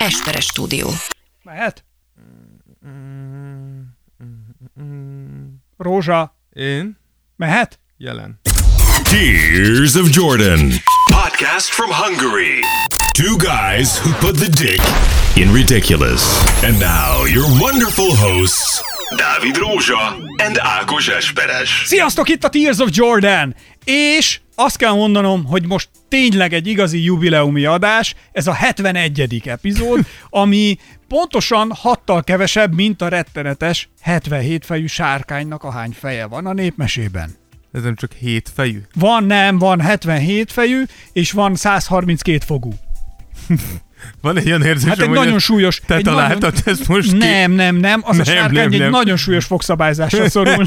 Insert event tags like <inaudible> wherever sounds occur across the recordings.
Esperes stúdió. Mehet? Rózsa, Én? mehet? Jelen. Tears of Jordan. Podcast from Hungary. Two guys who put the dick in ridiculous. And now your wonderful hosts, Dávid Rózsa and Ákos Esperes. Sziasztok, itt a Tears of Jordan! És azt kell mondanom, hogy most tényleg egy igazi jubileumi adás, ez a 71. epizód, <laughs> ami pontosan hattal kevesebb, mint a rettenetes 77 fejű sárkánynak ahány feje van a népmesében. Ez nem csak hét fejű? Van, nem, van 77 fejű, és van 132 fogú. <laughs> Van egy olyan érzésem, Hát egy hogy nagyon súlyos... Te egy találtad ezt most ki? Nem, nem, nem, az Nem, a sárkány nem, egy nem. nagyon súlyos fogszabályzásra <laughs> szorulna.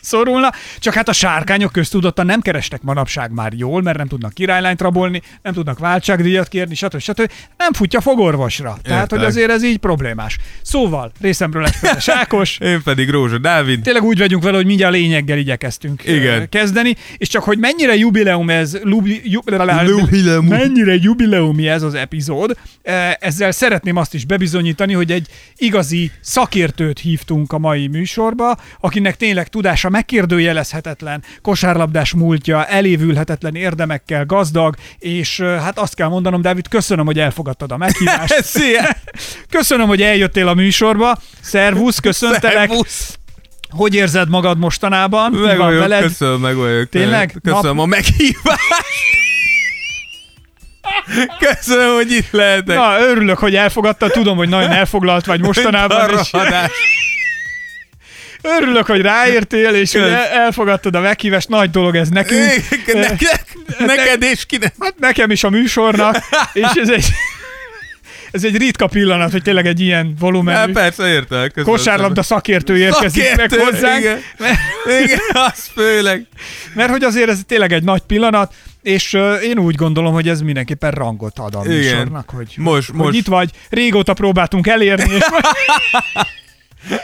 Szorulna. Csak hát a sárkányok köztudottan nem kerestek manapság már jól, mert nem tudnak királylányt rabolni, nem tudnak váltságdíjat kérni, stb. stb. Nem futja fogorvosra. Tehát, Értek. hogy azért ez így problémás. Szóval, részemről egy <laughs> Ákos. Én pedig Rózsa Dávid. Tényleg úgy vagyunk vele, hogy mindjárt lényeggel igyekeztünk Igen. kezdeni, és csak hogy mennyire jubileum ez, lubi, ju, Jubileum. mennyire jubileumi ez az epizód, ezzel szeretném azt is bebizonyítani, hogy egy igazi szakértőt hívtunk a mai műsorba, akinek tényleg tudása megkérdőjelezhetetlen, kosárlabdás múltja, elévülhetetlen érdemekkel gazdag, és hát azt kell mondanom, Dávid, köszönöm, hogy elfogadtad a meghívást. <laughs> Szia! <laughs> Köszönöm, hogy eljöttél a műsorba. Szervusz, köszöntelek. Szervusz! Hogy érzed magad mostanában? Meg van vagyok, veled? köszönöm, meg vagyok. Tényleg? Köszönöm Nap- a meghívást. <laughs> Köszönöm, hogy itt lehetek. Na, örülök, hogy elfogadtad. Tudom, hogy nagyon elfoglalt vagy mostanában. És Rohadás. Örülök, hogy ráértél, és el- elfogadtad a meghívást. Nagy dolog ez nekünk. Ne- ne- Neked és kinek? Hát nekem is a műsornak, <laughs> és ez egy, ez egy ritka pillanat, hogy tényleg egy ilyen Hát volumenű persze, értek. köszönöm kosárlabda szakértő érkezik Szakértő, meg hozzánk. igen. Igen, az főleg. Mert hogy azért ez tényleg egy nagy pillanat, és uh, én úgy gondolom, hogy ez mindenképpen rangot ad a Igen. műsornak, hogy, Most- hogy most- itt vagy, régóta próbáltunk elérni, és, <laughs>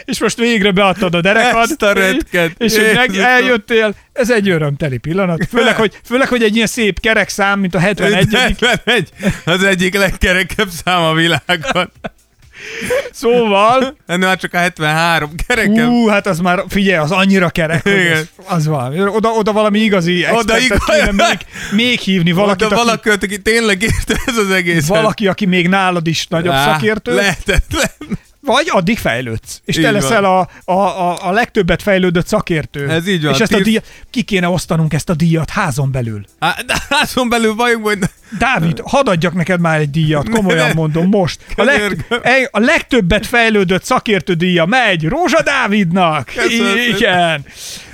és most végre beadtad a derekad, Ezt a rötket. és hogy meg eljöttél, ez egy örömteli pillanat. Főleg, hogy, főleg, hogy egy ilyen szép kerek szám, mint a 71 71, az egyik legkerekebb szám a világon. Szóval, Ennél már csak a 73 kerekebb. ú, hát az már, figyelj, az annyira kerek, az, az valami. Oda, oda valami igazi Oda igaz- kéne még, még hívni valakit, Valaki, aki, valaki, aki tényleg érte ez az egész. valaki, aki még nálad is nagyobb szakértő. Lehetetlen. Vagy addig fejlődsz, és Így te van. leszel a, a, a, a legtöbbet fejlődött szakértő. Ez így van. És ezt a díjat, ki kéne osztanunk ezt a díjat házon belül. Á, házon belül vagyunk, hogy Dávid, hadd adjak neked már egy díjat, komolyan mondom, most. A, leg, a legtöbbet fejlődött szakértő díja megy Rózsa Dávidnak. Köszönöm Igen.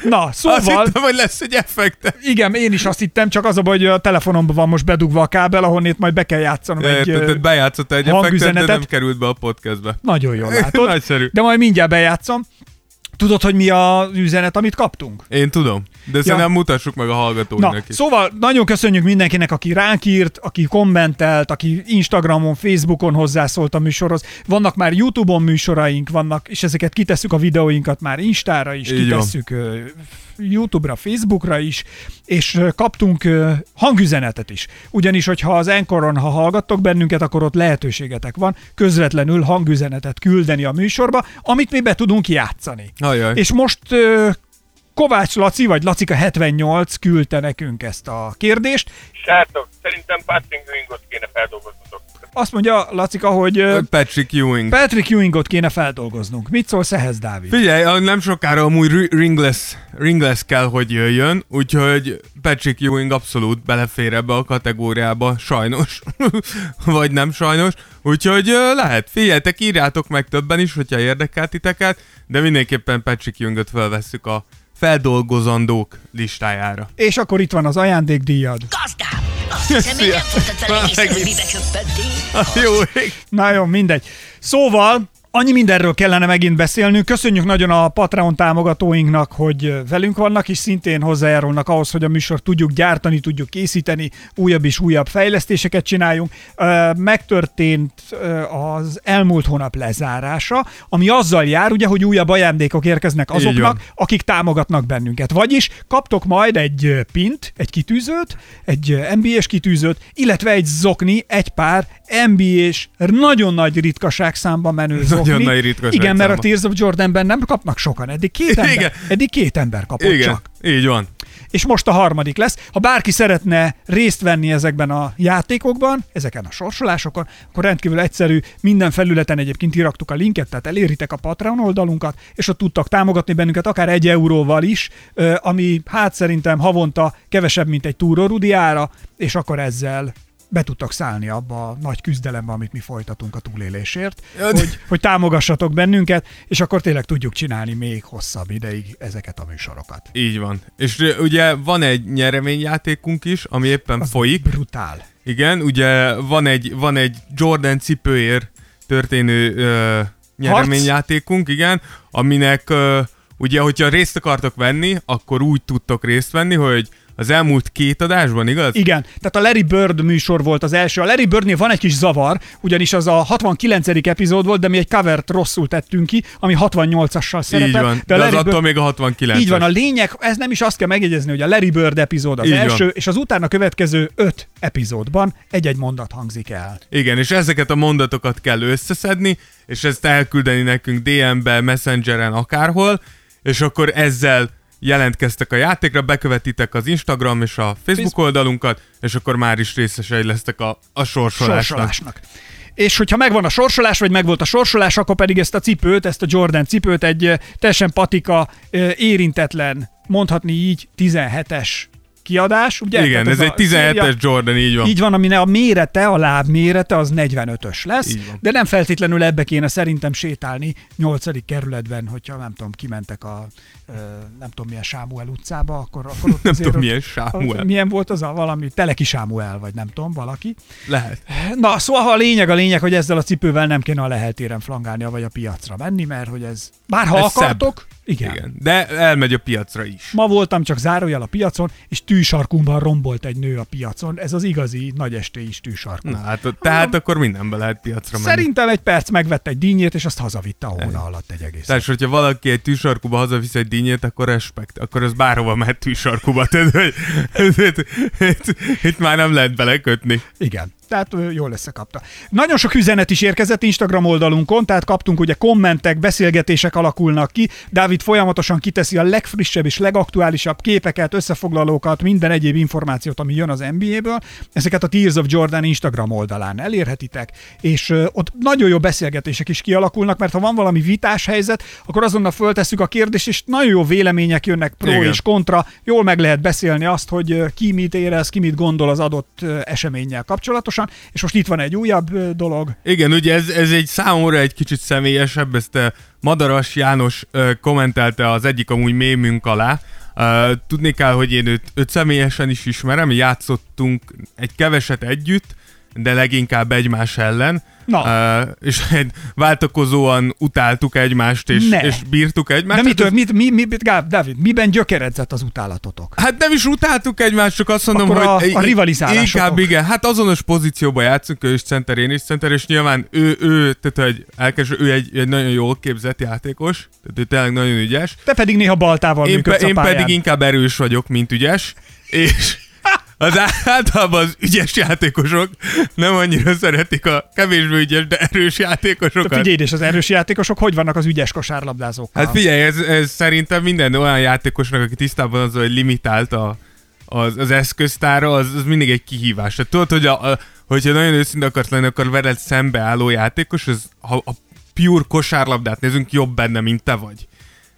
Na, azt szóval... hittem, hogy lesz egy effekte. Igen, én is azt hittem, csak az a baj, hogy a telefonomban van most bedugva a kábel, ahonnét majd be kell játszanom egy... Ö, bejátszott egy effektet, de nem került be a podcastbe. Nagyon jól látod. Nagyszerű. De majd mindjárt bejátszom. Tudod, hogy mi az üzenet, amit kaptunk? Én tudom, de szerintem mutassuk meg a Na, hallgatóinak is. szóval nagyon köszönjük mindenkinek, aki ránk írt, aki kommentelt, aki Instagramon, Facebookon hozzászólt a műsorhoz. Vannak már YouTube-on műsoraink, vannak, és ezeket kitesszük a videóinkat már Instára is, Így van. kitesszük ö, YouTube-ra, Facebookra is, és kaptunk hangüzenetet is. Ugyanis, hogyha az Enkoron, ha hallgattok bennünket, akkor ott lehetőségetek van közvetlenül hangüzenetet küldeni a műsorba, amit mi be tudunk játszani. Ajaj. És most Kovács Laci, vagy Lacika 78 küldte nekünk ezt a kérdést. Srácok, szerintem Patrick Ewingot kéne feldolgoznotok. Azt mondja Lacika, hogy Patrick Ewing. Patrick Ewingot kéne feldolgoznunk. Mit szólsz ehhez, Dávid? Figyelj, nem sokára amúgy ri- ringless, ringless kell, hogy jöjjön, úgyhogy Patrick Ewing abszolút belefér ebbe a kategóriába, sajnos. <laughs> Vagy nem sajnos. Úgyhogy lehet, figyeljetek, írjátok meg többen is, hogyha érdekel titeket, de mindenképpen Patrick Ewingot felvesszük a feldolgozandók listájára. És akkor itt van az ajándékdíjad. Gazdám! Azt hiszem, még nem fogtad fel egészen, hogy mibe csöppentél. Jó ég. Na jó, mindegy. Szóval Annyi mindenről kellene megint beszélnünk. Köszönjük nagyon a Patreon támogatóinknak, hogy velünk vannak, és szintén hozzájárulnak ahhoz, hogy a műsor tudjuk gyártani, tudjuk készíteni, újabb és újabb fejlesztéseket csináljunk. Megtörtént az elmúlt hónap lezárása, ami azzal jár, ugye, hogy újabb ajándékok érkeznek azoknak, akik támogatnak bennünket. Vagyis kaptok majd egy pint, egy kitűzőt, egy NBA-s kitűzőt, illetve egy zokni, egy pár NBA-s, nagyon nagy ritkaság számban menő zokni. <laughs> Nagyon nagy ritkaság Igen, mert a. Tears of Jordanben nem kapnak sokan. Eddig két ember, Igen. eddig két ember kapott Igen, csak. így van. És most a harmadik lesz. Ha bárki szeretne részt venni ezekben a játékokban, ezeken a sorsolásokon, akkor rendkívül egyszerű. Minden felületen egyébként iraktuk a linket, tehát eléritek a Patreon oldalunkat, és ott tudtak támogatni bennünket akár egy euróval is, ami hát szerintem havonta kevesebb, mint egy túrórudi ára, és akkor ezzel be tudtak szállni abba a nagy küzdelembe, amit mi folytatunk a túlélésért, hogy, hogy támogassatok bennünket, és akkor tényleg tudjuk csinálni még hosszabb ideig ezeket a műsorokat. Így van. És ugye van egy nyereményjátékunk is, ami éppen Az folyik. Brutál. Igen, ugye van egy, van egy Jordan cipőért történő ö, nyereményjátékunk, igen, aminek ö, ugye, hogyha részt akartok venni, akkor úgy tudtok részt venni, hogy az elmúlt két adásban, igaz? Igen, tehát a Larry Bird műsor volt az első. A Larry Birdnél van egy kis zavar, ugyanis az a 69. epizód volt, de mi egy covert rosszul tettünk ki, ami 68-assal szerepel. Így van, de, de, az attól Bird... még a 69 Így van, a lényeg, ez nem is azt kell megjegyezni, hogy a Larry Bird epizód az Így első, van. és az utána következő öt epizódban egy-egy mondat hangzik el. Igen, és ezeket a mondatokat kell összeszedni, és ezt elküldeni nekünk DM-be, Messengeren, akárhol, és akkor ezzel jelentkeztek a játékra, bekövetitek az Instagram és a Facebook oldalunkat, és akkor már is részesei lesztek a, a sorsolásnak. sorsolásnak. És hogyha megvan a sorsolás, vagy megvolt a sorsolás, akkor pedig ezt a cipőt, ezt a Jordan cipőt egy eh, teljesen patika, eh, érintetlen, mondhatni így 17-es kiadás, ugye? Igen, ez a egy széria- 17-es Jordan, így van. Így van, aminek a mérete, a láb mérete az 45-ös lesz, de nem feltétlenül ebbe kéne szerintem sétálni 8. kerületben, hogyha nem tudom, kimentek a nem tudom milyen Sámuel utcába, akkor, akkor ott Nem tudom, milyen Sámuel. Milyen volt az a valami, Teleki Sámuel, vagy nem tudom, valaki. Lehet. Na, szóval a lényeg a lényeg, hogy ezzel a cipővel nem kéne a leheltéren flangálnia, vagy a piacra menni, mert hogy ez, bár ha Ez akartok, igen. Igen. Igen. De elmegy a piacra is. Ma voltam csak zárójel a piacon, és tűsarkumban rombolt egy nő a piacon. Ez az igazi nagy estélyis tűsarkú. Na, hát, tehát akkor mindenbe lehet piacra menni. Szerintem egy perc megvett egy dínyét, és azt hazavitte a hóna alatt egy egész. Tehát, hogyha valaki egy tűsarkuba hazavisz egy dínyét, akkor respekt, akkor az bárhova mehet tűsarkuba. Tehát, hogy <laughs> itt, itt, itt, már nem lehet belekötni. Igen. Tehát jól összekapta. Nagyon sok üzenet is érkezett Instagram oldalunkon, tehát kaptunk ugye kommentek, beszélgetések alakulnak ki. Dávid folyamatosan kiteszi a legfrissebb és legaktuálisabb képeket, összefoglalókat, minden egyéb információt, ami jön az NBA-ből. Ezeket a Tears of Jordan Instagram oldalán elérhetitek, és ott nagyon jó beszélgetések is kialakulnak, mert ha van valami vitás helyzet, akkor azonnal föltesszük a kérdést, és nagyon jó vélemények jönnek pro Igen. és kontra, jól meg lehet beszélni azt, hogy ki mit érez, ki mit gondol az adott eseménnyel kapcsolatosan, és most itt van egy újabb dolog. Igen, ugye ez, ez egy számomra egy kicsit személyesebb, ezt Madaras János kommentelte az egyik amúgy mémünk alá. Uh, tudni kell, hogy én őt, őt személyesen is ismerem, játszottunk egy keveset együtt, de leginkább egymás ellen. Na. Uh, és váltakozóan utáltuk egymást, és, Ne. és bírtuk egymást. De Hát mitől, mit, mi, mi, mit, Gáb, Dávid, miben gyökeredzett az utálatotok? Hát nem is utáltuk egymást, csak azt mondom, Akkor a- hogy... a rivalizálásotok. Inkább igen, hát azonos pozícióban játszunk, ő is center, én is center, és nyilván ő, ő tehát hogy elkezd, ő egy, egy nagyon jól képzett játékos, tehát ő tényleg nagyon ügyes. Te pedig néha baltával Én, pe, a én pedig inkább erős vagyok, mint ügyes, és az általában az ügyes játékosok nem annyira szeretik a kevésbé ügyes, de erős játékosokat. figyelj, és az erős játékosok hogy vannak az ügyes kosárlabdázókkal? Hát figyelj, ez, ez szerintem minden olyan játékosnak, aki tisztában az, hogy limitált a, az, az eszköztára, az, az mindig egy kihívás. Tehát tudod, hogy a, a, hogyha nagyon őszinte akarsz lenni, akkor veled szembeálló játékos, az, ha a pure kosárlabdát nézünk, jobb benne, mint te vagy.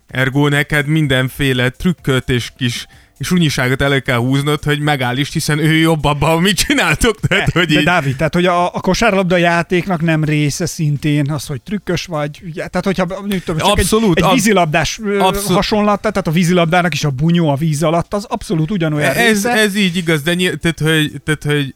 Ergo neked mindenféle trükköt és kis és unyiságot elő kell húznod, hogy megáll is, hiszen ő jobb abban, amit csináltok. Tehát, hogy De így, Dávid, tehát hogy a, a kosárlabda játéknak nem része szintén az, hogy trükkös vagy, ugye, tehát hogyha tudom, csak Abszolút, egy, egy ab- vízilabdás abszolút. hasonlat, tehát a vízilabdának is a bunyó a víz alatt, az abszolút ugyanolyan ez, része. ez így igaz, de nyilv, tehát, hogy, tehát, hogy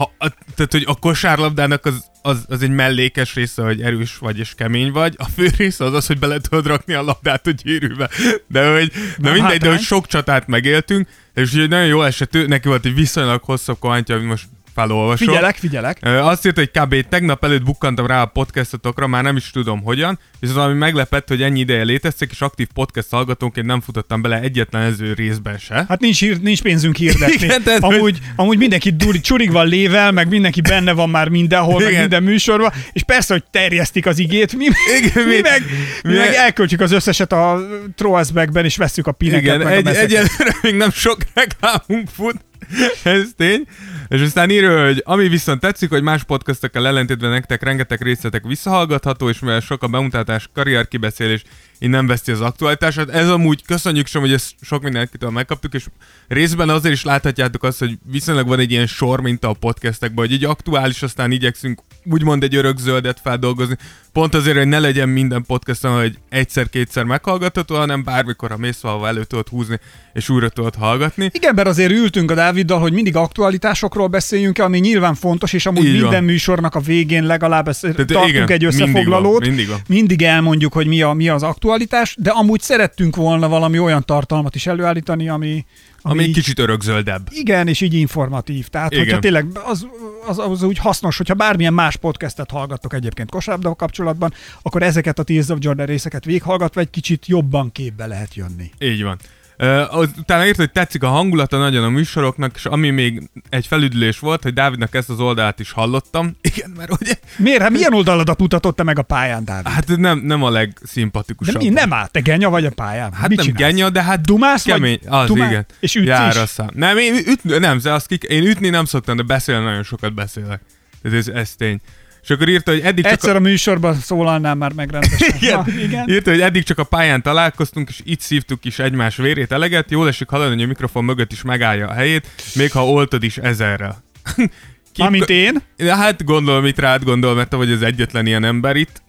ha, tehát, hogy a kosárlabdának az, az, az egy mellékes része, hogy erős vagy és kemény vagy, a fő része az az, hogy bele tudod rakni a labdát a gyűrűbe. De hogy, de mindegy, de hátrány. hogy sok csatát megéltünk, és ugye nagyon jó esett, ő- neki volt egy viszonylag hosszabb kommentje, amit most felolvasom. Figyelek, figyelek. Azt írta, hogy kb. tegnap előtt bukkantam rá a podcastotokra, már nem is tudom hogyan, viszont ami meglepett, hogy ennyi ideje léteztek, és aktív podcast hallgatónként nem futottam bele egyetlen ező részben se. Hát nincs, hír, nincs pénzünk hirdetni. <laughs> Igen, tehát, hogy- amúgy, amúgy mindenki dur, csurig van lével, meg mindenki benne van már mindenhol, meg Igen. minden műsorban, és persze, hogy terjesztik az igét, mi, Igen, mi, mi- meg, mi mi- meg elköltjük az összeset a throwbackben, és vesszük a pineket, Igen, meg egy, egyelőre még nem sok reklámunk fut, <laughs> ez tény. És aztán írja, hogy ami viszont tetszik, hogy más podcastekkel ellentétben nektek rengeteg részletek visszahallgatható, és mivel sok a bemutatás, karrier kibeszélés, nem veszti az aktualitását. Ez amúgy köszönjük sem, hogy ezt sok mindenkitől megkaptuk, és részben azért is láthatjátok azt, hogy viszonylag van egy ilyen sor, mint a podcastekben, hogy így aktuális, aztán igyekszünk úgymond egy örök zöldet feldolgozni. Pont azért, hogy ne legyen minden podcaston, hogy egyszer-kétszer meghallgatható, hanem bármikor, ha mész valahol elő tudod húzni, és újra tudod hallgatni. Igen, mert azért ültünk a Dáviddal, hogy mindig aktualitásokról beszéljünk, ami nyilván fontos, és amúgy Így van. minden műsornak a végén legalább ezt tartunk igen, egy mindig összefoglalót. van, mindig van. mindig elmondjuk, hogy mi, a, mi az aktualitás, de amúgy szerettünk volna valami olyan tartalmat is előállítani, ami, Ami egy kicsit örökzöldebb. igen, és így informatív. Tehát, Igen. hogyha tényleg az, az, az, úgy hasznos, hogyha bármilyen más podcastet hallgattok egyébként kosárlabda kapcsolatban, akkor ezeket a Tears of Jordan részeket végighallgatva egy kicsit jobban képbe lehet jönni. Így van. Az, utána írt, hogy tetszik a hangulata nagyon a műsoroknak, és ami még egy felüdülés volt, hogy Dávidnak ezt az oldalát is hallottam. Igen, mert ugye, Miért? Hát milyen oldaladat mutatott te meg a pályán, Dávid? hát nem, nem a De legszimpatikusabb. mi, nem áll, te genya vagy a pályán? Hát Mit nem csinálsz? genya, de hát vagy- kemény. Az, dumál- igen. és ütsz Jár is? a szám. Nem, én, ütni, nem, de azt kik, én ütni nem szoktam, de beszélni nagyon sokat beszélek. Ez, ez, ez tény. És akkor írta, hogy eddig csak Egyszer a műsorban szólalnám már meg rendesen. <laughs> Igen. Na, igen. Írta, hogy eddig csak a pályán találkoztunk, és itt szívtuk is egymás vérét eleget. Jól esik hallani, hogy a mikrofon mögött is megállja a helyét, még ha oltod is ezerrel. <laughs> Ki- Amint én. Hát gondolom, itt rád gondol, mert te vagy az egyetlen ilyen ember itt.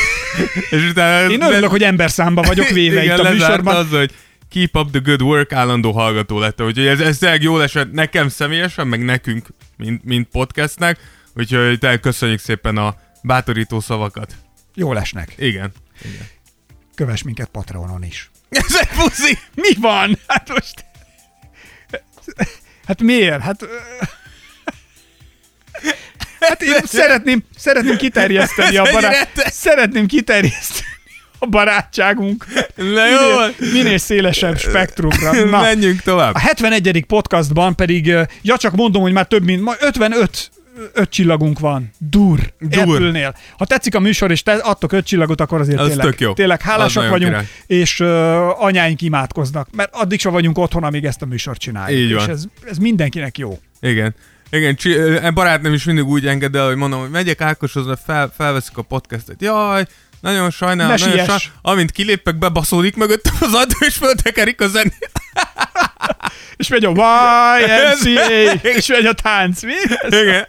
<laughs> és utána Én örülök, hogy ember számba vagyok véve igen, itt a műsorban. Az, hogy keep up the good work, állandó hallgató lett. Úgyhogy ez, ez jól esett nekem személyesen, meg nekünk, mint, mint podcastnek. Úgyhogy te köszönjük szépen a bátorító szavakat. Jól esnek. Igen. Kövess minket Patreonon is. <laughs> Ez egy puszi! Mi van? Hát most... Hát miért? Hát... <laughs> Hát én szeretném, szeretném kiterjeszteni a barát... Szeretném kiterjeszteni a barátságunk Na jó, minél, minél szélesebb spektrumra. <laughs> Na, menjünk tovább. A 71. podcastban pedig, ja csak mondom, hogy már több mint, ma 55 öt csillagunk van. Dur. Dur. Apple-nél. Ha tetszik a műsor, és te adtok öt csillagot, akkor azért Az tényleg, tök jó. tényleg hálásak vagyunk, király. és uh, anyáink imádkoznak, mert addig sem vagyunk otthon, amíg ezt a műsort csináljuk. Így És van. ez, ez mindenkinek jó. Igen. Igen, csi- barátnőm is mindig úgy enged el, hogy mondom, hogy megyek Ákoshoz, mert fel, felveszik a podcastet. Jaj, nagyon sajnálom, Ne nagyon sajnálom. Amint kilépek, bebaszódik mögöttem az adó, és föltekerik a zenét. <laughs> És megy a YMCA, és megy a tánc. Mi? Ez? Igen.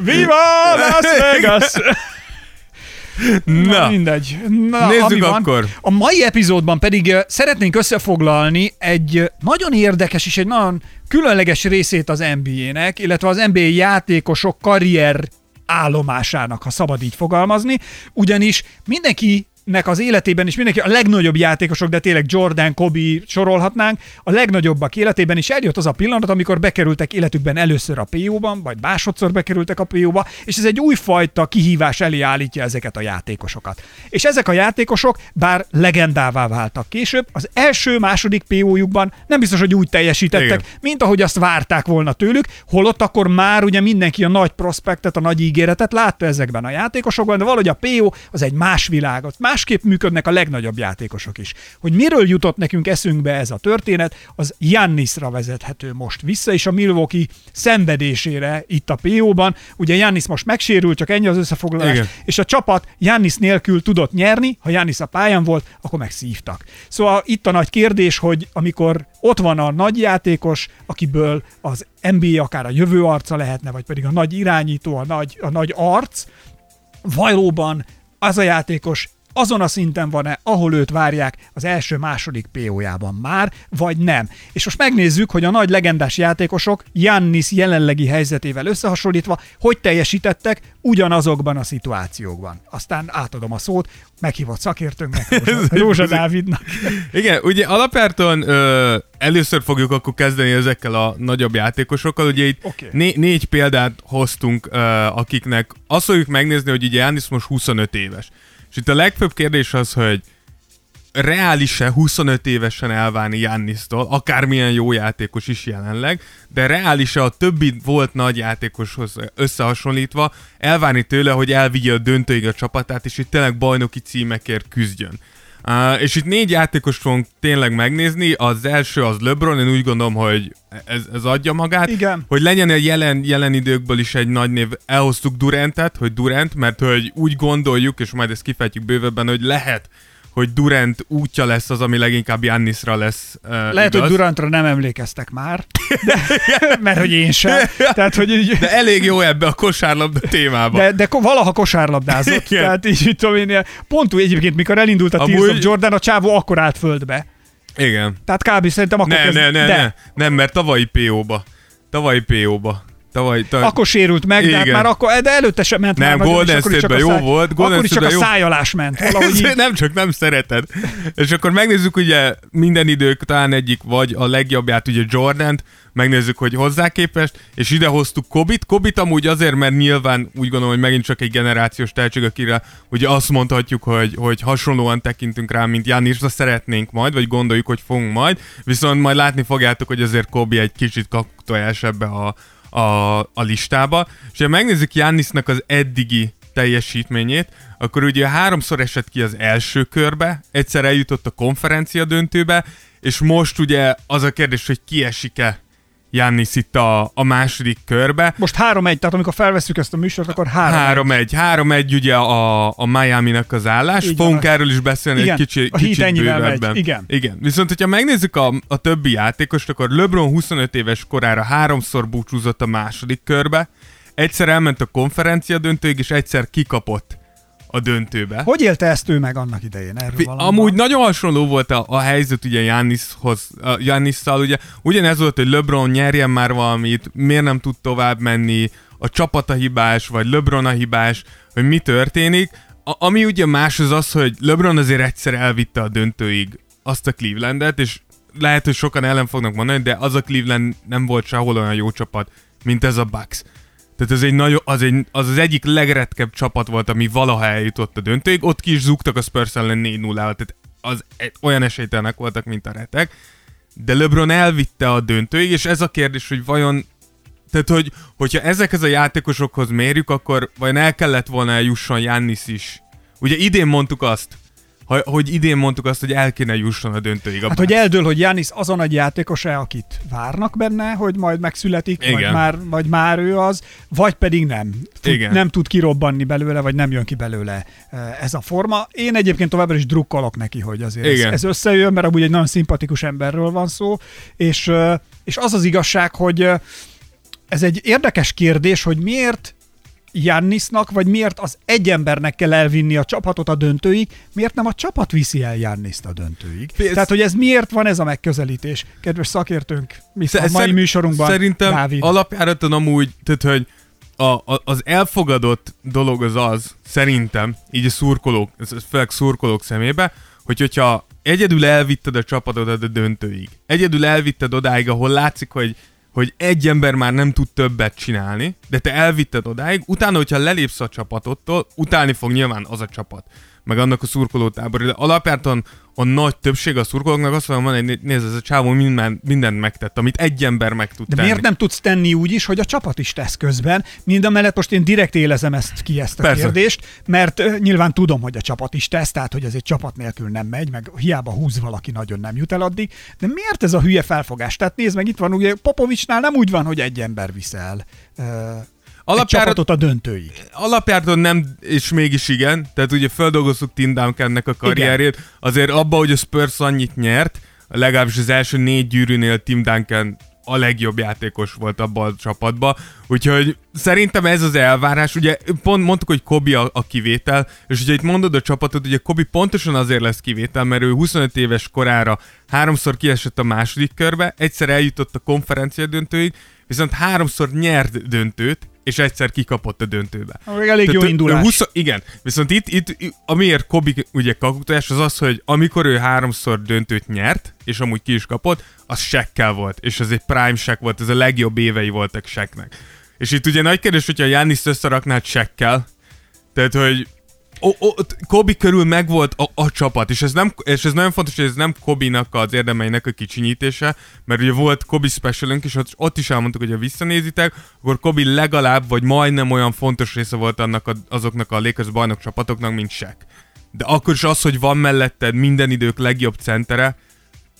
Viva Las <laughs> Vegas! Na, Na, mindegy. Na, Nézzük ami van. akkor. A mai epizódban pedig ö, szeretnénk összefoglalni egy ö, nagyon érdekes és egy nagyon különleges részét az NBA-nek, illetve az NBA játékosok karrier állomásának, ha szabad így fogalmazni, ugyanis mindenki nek az életében is mindenki, a legnagyobb játékosok, de tényleg Jordan, Kobe sorolhatnánk, a legnagyobbak életében is eljött az a pillanat, amikor bekerültek életükben először a PO-ban, vagy másodszor bekerültek a PO-ba, és ez egy újfajta kihívás elé állítja ezeket a játékosokat. És ezek a játékosok, bár legendává váltak később, az első-második PO-jukban nem biztos, hogy úgy teljesítettek, Igen. mint ahogy azt várták volna tőlük, holott akkor már ugye mindenki a nagy prospektet, a nagy ígéretet látta ezekben a játékosokban, de valahogy a PO az egy más világ, ott másképp működnek a legnagyobb játékosok is. Hogy miről jutott nekünk eszünkbe ez a történet, az Jannisra vezethető most vissza, és a Milwaukee szenvedésére itt a PO-ban. Ugye Jannis most megsérült, csak ennyi az összefoglalás, Igen. és a csapat Jannis nélkül tudott nyerni, ha Jannis a pályán volt, akkor megszívtak. Szóval itt a nagy kérdés, hogy amikor ott van a nagy játékos, akiből az NBA akár a jövő arca lehetne, vagy pedig a nagy irányító, a nagy, a nagy arc, valóban az a játékos azon a szinten van-e, ahol őt várják az első-második PO-jában már, vagy nem. És most megnézzük, hogy a nagy legendás játékosok Jannis jelenlegi helyzetével összehasonlítva, hogy teljesítettek ugyanazokban a szituációkban. Aztán átadom a szót meghívott szakértőnknek, <laughs> Rózsa, Rózsa Dávidnak. <laughs> Igen, ugye alapjártan ö, először fogjuk akkor kezdeni ezekkel a nagyobb játékosokkal. Ugye itt Oké. né- négy példát hoztunk, ö, akiknek azt fogjuk megnézni, hogy ugye Jánisz most 25 éves. És itt a legfőbb kérdés az, hogy reális-e 25 évesen elválni Jannisztól, akármilyen jó játékos is jelenleg, de reális-e a többi volt nagy játékoshoz összehasonlítva elvárni tőle, hogy elvigye a döntőig a csapatát, és itt tényleg bajnoki címekért küzdjön. Uh, és itt négy játékos fogunk tényleg megnézni, az első az LeBron, én úgy gondolom, hogy ez, ez adja magát. Igen. Hogy legyen a jelen, jelen időkből is egy nagy név, elhoztuk Durantet, hogy Durant, mert hogy úgy gondoljuk, és majd ezt kifejtjük bővebben, hogy lehet, hogy Durant útja lesz az, ami leginkább Jannisra lesz uh, Lehet, igaz. hogy Durantra nem emlékeztek már, de, <laughs> mert hogy én sem. Tehát, hogy így, De elég jó ebbe a kosárlabda témába. de, de valaha kosárlabdázott. <laughs> Igen. Tehát így tudom én, pont úgy egyébként, mikor elindult a Amúgy- Tears of Jordan, a csávó akkor állt földbe. Igen. Tehát kb. szerintem akkor Ne, kezd- ne, ne, de ne, nem, mert tavalyi PO-ba. Tavalyi PO-ba. Tavaly, tavaly, akkor sérült meg, de hát Igen. már akkor, de előtte sem ment Nem, már Golden State-ben jó száj- volt, Golden Akkor is csak a jó. szájolás ment. Így. Nem csak nem szereted. És akkor megnézzük ugye minden idők talán egyik, vagy a legjobbját ugye Jordant, megnézzük, hogy hozzá képest, és ide hoztuk Kobit. Kobit amúgy azért, mert nyilván úgy gondolom, hogy megint csak egy generációs tehetség, akire ugye azt mondhatjuk, hogy, hogy hasonlóan tekintünk rá, mint Janisra szeretnénk majd, vagy gondoljuk, hogy fogunk majd, viszont majd látni fogjátok, hogy azért Kobi egy kicsit kaktojás ebbe a, a, a listába. És ha megnézzük Jannisnak az eddigi teljesítményét, akkor ugye háromszor esett ki az első körbe, egyszer eljutott a konferencia döntőbe, és most ugye az a kérdés, hogy kiesik-e Jannis itt a, a második körbe. Most 3-1, tehát amikor felveszük ezt a műsort, akkor 3 3-1. 3-1 ugye a, a Miami-nak az állás. Így Fogunk van. erről is beszélni Igen, egy kicsi, a kicsit megy. bővebben. Igen. Igen. Viszont, hogyha megnézzük a, a többi játékost, akkor LeBron 25 éves korára háromszor búcsúzott a második körbe, egyszer elment a konferencia döntőig, és egyszer kikapott a döntőbe. Hogy élte ezt ő meg annak idején? Erről valami Amúgy van? nagyon hasonló volt a, a helyzet ugye Jannishoz, a Jannisszal, ugye ugyanez volt, hogy LeBron nyerjen már valamit, miért nem tud tovább menni, a csapat a hibás, vagy LeBron a hibás, hogy mi történik. A, ami ugye más az az, hogy LeBron azért egyszer elvitte a döntőig azt a Clevelandet, és lehet, hogy sokan ellen fognak mondani, de az a Cleveland nem volt sehol olyan jó csapat, mint ez a Bucks. Tehát ez egy nagyon, az, egy, az az egyik legretkebb csapat volt, ami valaha eljutott a döntőig. Ott ki is zúgtak a Spurs ellen 4 0 tehát az olyan esélytelenek voltak, mint a retek. De LeBron elvitte a döntőig, és ez a kérdés, hogy vajon tehát, hogy, hogyha ezekhez a játékosokhoz mérjük, akkor vajon el kellett volna eljusson Jannis is. Ugye idén mondtuk azt, ha, hogy idén mondtuk azt, hogy el kéne jusson a döntőig. A Hát, hogy eldől, hogy Janis azon egy játékos-e, akit várnak benne, hogy majd megszületik, vagy már, vagy már ő az, vagy pedig nem. Tud, Igen. Nem tud kirobbanni belőle, vagy nem jön ki belőle eh, ez a forma. Én egyébként továbbra is drukkolok neki, hogy azért ez, Igen. ez összejön, mert amúgy egy nagyon szimpatikus emberről van szó, és, eh, és az az igazság, hogy eh, ez egy érdekes kérdés, hogy miért Jannisnak, vagy miért az egy embernek kell elvinni a csapatot a döntőig, miért nem a csapat viszi el Janniszt a döntőig. Ez- Tehát, hogy ez miért van ez a megközelítés? Kedves szakértőnk, mi a mai Szer- műsorunkban Szerintem Dávid. alapjáraton amúgy, tehát hogy a, a, az elfogadott dolog az az, szerintem, így a szurkolók, főleg szurkolók szemébe, hogy hogyha egyedül elvitted a csapatodat a döntőig, egyedül elvitted odáig, ahol látszik, hogy hogy egy ember már nem tud többet csinálni, de te elvitted odáig, utána, hogyha lelépsz a csapatottól, utálni fog nyilván az a csapat, meg annak a szurkolótábor, de alapjáraton a nagy többség a szurkolóknak azt mondja, hogy nézd, ez a csávó minden, mindent megtett, amit egy ember meg tud De tenni. miért nem tudsz tenni úgy is, hogy a csapat is tesz közben? Mind a mellett most én direkt élezem ezt ki, ezt a Persze. kérdést, mert nyilván tudom, hogy a csapat is tesz, tehát hogy ez egy csapat nélkül nem megy, meg hiába húz valaki, nagyon nem jut el addig. De miért ez a hülye felfogás? Tehát nézd meg, itt van, ugye Popovicsnál nem úgy van, hogy egy ember viszel ö, egy Alapjára, csapatot a döntőig. alapjáraton nem, és mégis igen. Tehát ugye feldolgoztuk Tim Duncannek a karrierjét. Azért abba, hogy a Spurs annyit nyert, legalábbis az első négy gyűrűnél Tim Duncan a legjobb játékos volt abban a csapatban. Úgyhogy szerintem ez az elvárás. Ugye pont mondtuk, hogy Kobi a, a kivétel, és ugye itt mondod a csapatot, ugye Kobi pontosan azért lesz kivétel, mert ő 25 éves korára háromszor kiesett a második körbe, egyszer eljutott a konferencia döntőig, viszont háromszor nyert döntőt, és egyszer kikapott a döntőbe. Még elég jó Tehát ő indulás. 20, igen, viszont itt, itt amiért Kobi ugye kakutojás, az az, hogy amikor ő háromszor döntőt nyert, és amúgy ki is kapott, az sekkel volt, és ez egy prime sek volt, ez a legjobb évei voltak seknek. És itt ugye nagy kérdés, hogyha Jannis összeraknád sekkel, tehát, hogy o, o, Kobi körül megvolt a, a csapat, és ez, nem, és ez nagyon fontos, hogy ez nem Kobinak az érdemeinek a kicsinyítése, mert ugye volt Kobi specialünk, és ott, ott is elmondtuk, hogy ha visszanézitek, akkor Kobi legalább, vagy majdnem olyan fontos része volt annak a, azoknak a Lakers bajnok csapatoknak, mint Shaq. De akkor is az, hogy van melletted minden idők legjobb centere,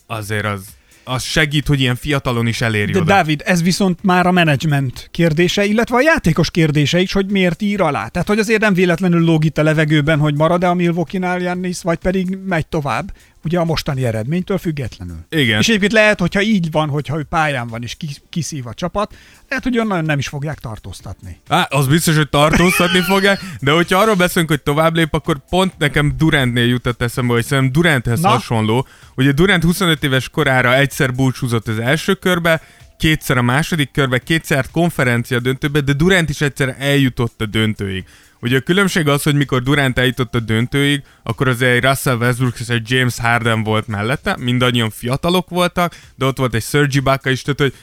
azért az, az segít, hogy ilyen fiatalon is elérj De oda. Dávid, ez viszont már a menedzsment kérdése, illetve a játékos kérdése is, hogy miért ír alá. Tehát, hogy azért nem véletlenül lóg itt a levegőben, hogy marad-e a Milwaukee-nál Jannis, vagy pedig megy tovább, ugye a mostani eredménytől függetlenül. Igen. És egyébként lehet, hogyha így van, hogyha ő pályán van és ki- kiszív a csapat, lehet, hogy onnan nem is fogják tartóztatni. Á, az biztos, hogy tartóztatni <laughs> fogják, de hogyha arról beszélünk, hogy tovább lép, akkor pont nekem Durantnél jutott eszembe, hogy szerintem Duranthez Na? hasonló. Ugye Durant 25 éves korára egyszer búcsúzott az első körbe, kétszer a második körbe, kétszer konferencia döntőbe, de Durant is egyszer eljutott a döntőig. Ugye a különbség az, hogy mikor Durant eljutott a döntőig, akkor az egy Russell Westbrook és egy James Harden volt mellette, mindannyian fiatalok voltak, de ott volt egy Serge Ibaka is, tehát hogy